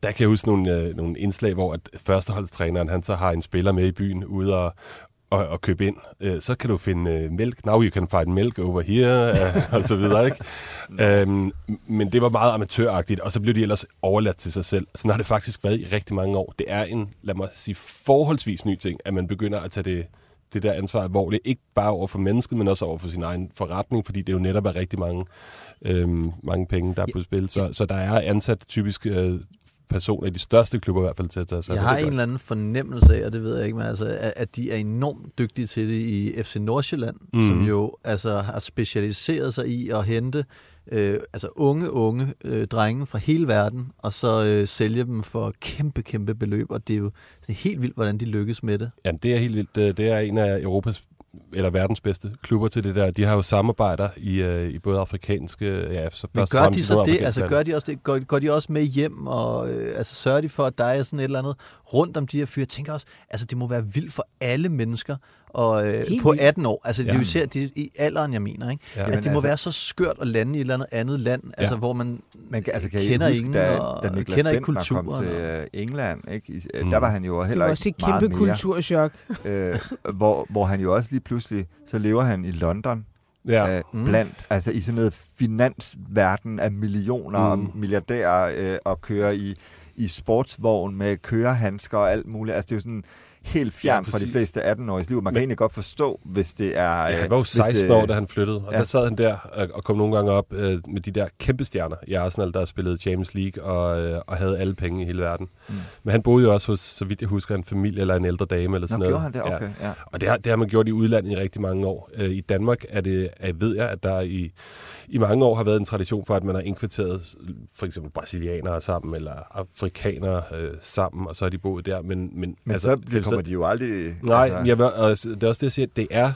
Der kan jeg huske nogle, øh, nogle indslag, hvor at førsteholdstræneren, han så har en spiller med i byen ude og, og, og købe ind. Øh, så kan du finde øh, mælk. Now you can find milk over here, øh, og så videre, ikke? øhm, men det var meget amatøragtigt, og så blev de ellers overladt til sig selv. Sådan har det faktisk været i rigtig mange år. Det er en, lad mig sige, forholdsvis ny ting, at man begynder at tage det, det der ansvar alvorligt. Ikke bare over for mennesket, men også over for sin egen forretning, fordi det jo netop er rigtig mange, øhm, mange penge, der er på spil. Så, så der er ansat typisk øh, personer i de største klubber i hvert fald til at tage sig Jeg har en slags. eller anden fornemmelse af, og det ved jeg ikke, men altså, at, at de er enormt dygtige til det i FC Nordsjælland, mm. Mhm. som jo altså har specialiseret sig i at hente øh, altså unge, unge øh, drenge fra hele verden, og så øh, sælge dem for kæmpe, kæmpe beløb, og det er jo det er helt vildt, hvordan de lykkes med det. Jamen, det er helt vildt. Det er en af Europas eller verdens bedste klubber til det der. De har jo samarbejder i, øh, i både afrikanske... Ja, så Men gør de så det? Altså gør de også det? Går, går de også med hjem og øh, altså sørger de for, at der er sådan et eller andet rundt om de her fyre? Jeg tænker også, altså det må være vildt for alle mennesker og, øh, på vildt. 18 år. Altså det er jo Ja. især de, i alderen, jeg mener. Ikke? Ja. Ja. At det må altså- være så skørt at lande i et eller andet andet land, altså hvor man Men kan- altså, kan I kender huske, ingen da, og da Niklas kender ikke Bentner kom kulturen. til og- øh, England, ikke? I, øh, Mm. der var han jo Det heller var også ikke et kæmpe meget mere. kulturschok. [laughs] Øh, hvor, hvor han jo også lige pludselig, så lever han i London, Ja. øh, Mm. blandt, altså i sådan noget finansverden af millioner mm. og Mm. milliardærer øh, og kører i, i sportsvogn med kørehandsker og alt muligt. Altså det er jo sådan helt fjern Ja, fra de fleste 18-åriges liv. Man kan Men- egentlig godt forstå, hvis det er... Ja, øh, han var jo hvis 16 det- år, da han flyttede, og Ja. der sad han der og, og kom nogle gange op øh, med de der kæmpe stjerner i Arsenal, der spillede Champions League og, øh, og havde alle penge i hele verden. Mm. Men han boede jo også hos, så vidt jeg husker, en familie eller en ældre dame eller Nå, sådan noget. gjorde han det? Okay, ja. Og det har, det har man gjort i udlandet i rigtig mange år. Øh, I Danmark er det, er, ved jeg, at der i, i mange år har været en tradition for, at man har indkvarteret for eksempel brasilianere sammen, eller afrikanere øh, sammen, og så har de boet der. Men, men, Men altså, så det er kommer de jo aldrig... Nej, altså, altså, jeg og det er også det, jeg siger, at det er,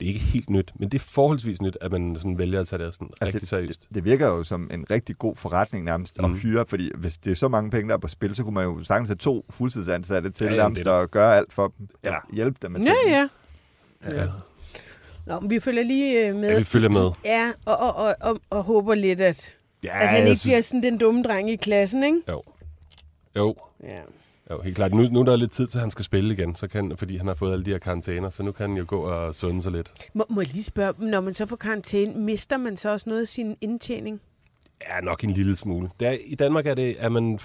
det er ikke helt nyt, men det er forholdsvis nyt, at man sådan vælger at tage det sådan Altså, rigtig seriøst. det virker jo som en rigtig god forretning nærmest mm. at Mhm. hyre, fordi hvis det er så mange penge, der er på spil, så kunne man jo sagtens have to fuldtidsansatte til Ja, ja, nærmest det at gøre alt for dem. Ja. Ja. Hjælpe dem med Ja, tingene. ja. Ja. Nå, men vi følger lige øh, med. Ja, vi følger med. Ja, og, og, og, og, og håber lidt, at, Ja, at han ikke bliver sådan den dumme dreng i klassen, ikke? Jo. Jo, Ja. Jo, helt klart. Nu, nu er der lidt tid til, at han skal spille igen, så kan, fordi han har fået alle de her karantæner, så nu kan han jo gå og sunde sig lidt. Må, må jeg lige spørge, når man så får karantæne, mister man så også noget af sin indtjening? Ja, nok en lille smule. Det er, I Danmark er, det, er man,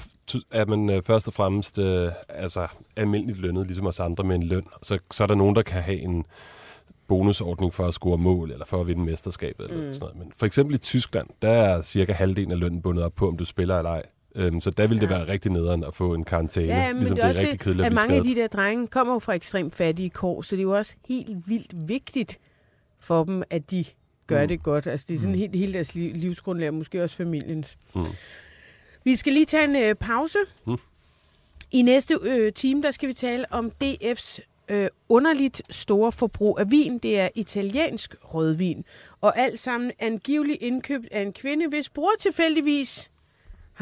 er man øh, først og fremmest øh, altså, almindeligt lønnet, ligesom os andre med en løn. Så, så er der nogen, der kan have en bonusordning for at score mål, eller for at vinde mesterskabet. Eller Mm. sådan noget. Men for eksempel i Tyskland, der er cirka halvdelen af lønnen bundet op på, om du spiller eller ej. Øhm, så der vil det Ja. være rigtig nederen at få en karantæne. Ja, men ligesom det er også rigtig det, kedeligt at mange af skadet. de der drenge kommer jo fra ekstremt fattige kår, så det er jo også helt vildt vigtigt for dem, at de gør Mm. det godt. Altså det er sådan Mm. helt, hele deres liv, livsgrundlag, måske også familiens. Mm. Vi skal lige tage en øh, pause. Mm. I næste øh, time, der skal vi tale om DF's øh, underligt store forbrug af vin. Det er italiensk rødvin. Og alt sammen angiveligt indkøbt af en kvinde, hvis bror tilfældigvis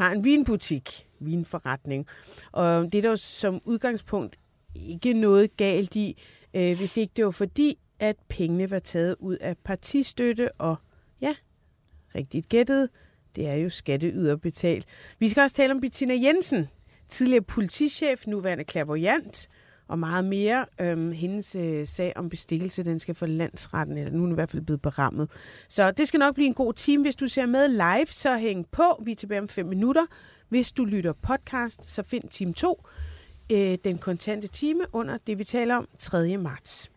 har en vinbutik, vinforretning. Og det er der jo som udgangspunkt ikke noget galt i, øh, hvis ikke det var fordi, at pengene var taget ud af partistøtte, og ja, rigtigt gættet, det er jo skatteyderbetalt. Vi skal også tale om Bettina Jensen, tidligere politichef, nuværende clairvoyant, og meget mere. Øhm, hendes øh, sag om bestikkelse, den skal for landsretten, eller nu er den i hvert fald blevet berammet. Så det skal nok blive en god time. Hvis du ser med live, så hæng på. Vi er tilbage om fem minutter. Hvis du lytter podcast, så find time 2, øh, den kontante time under det, vi taler om 3. marts.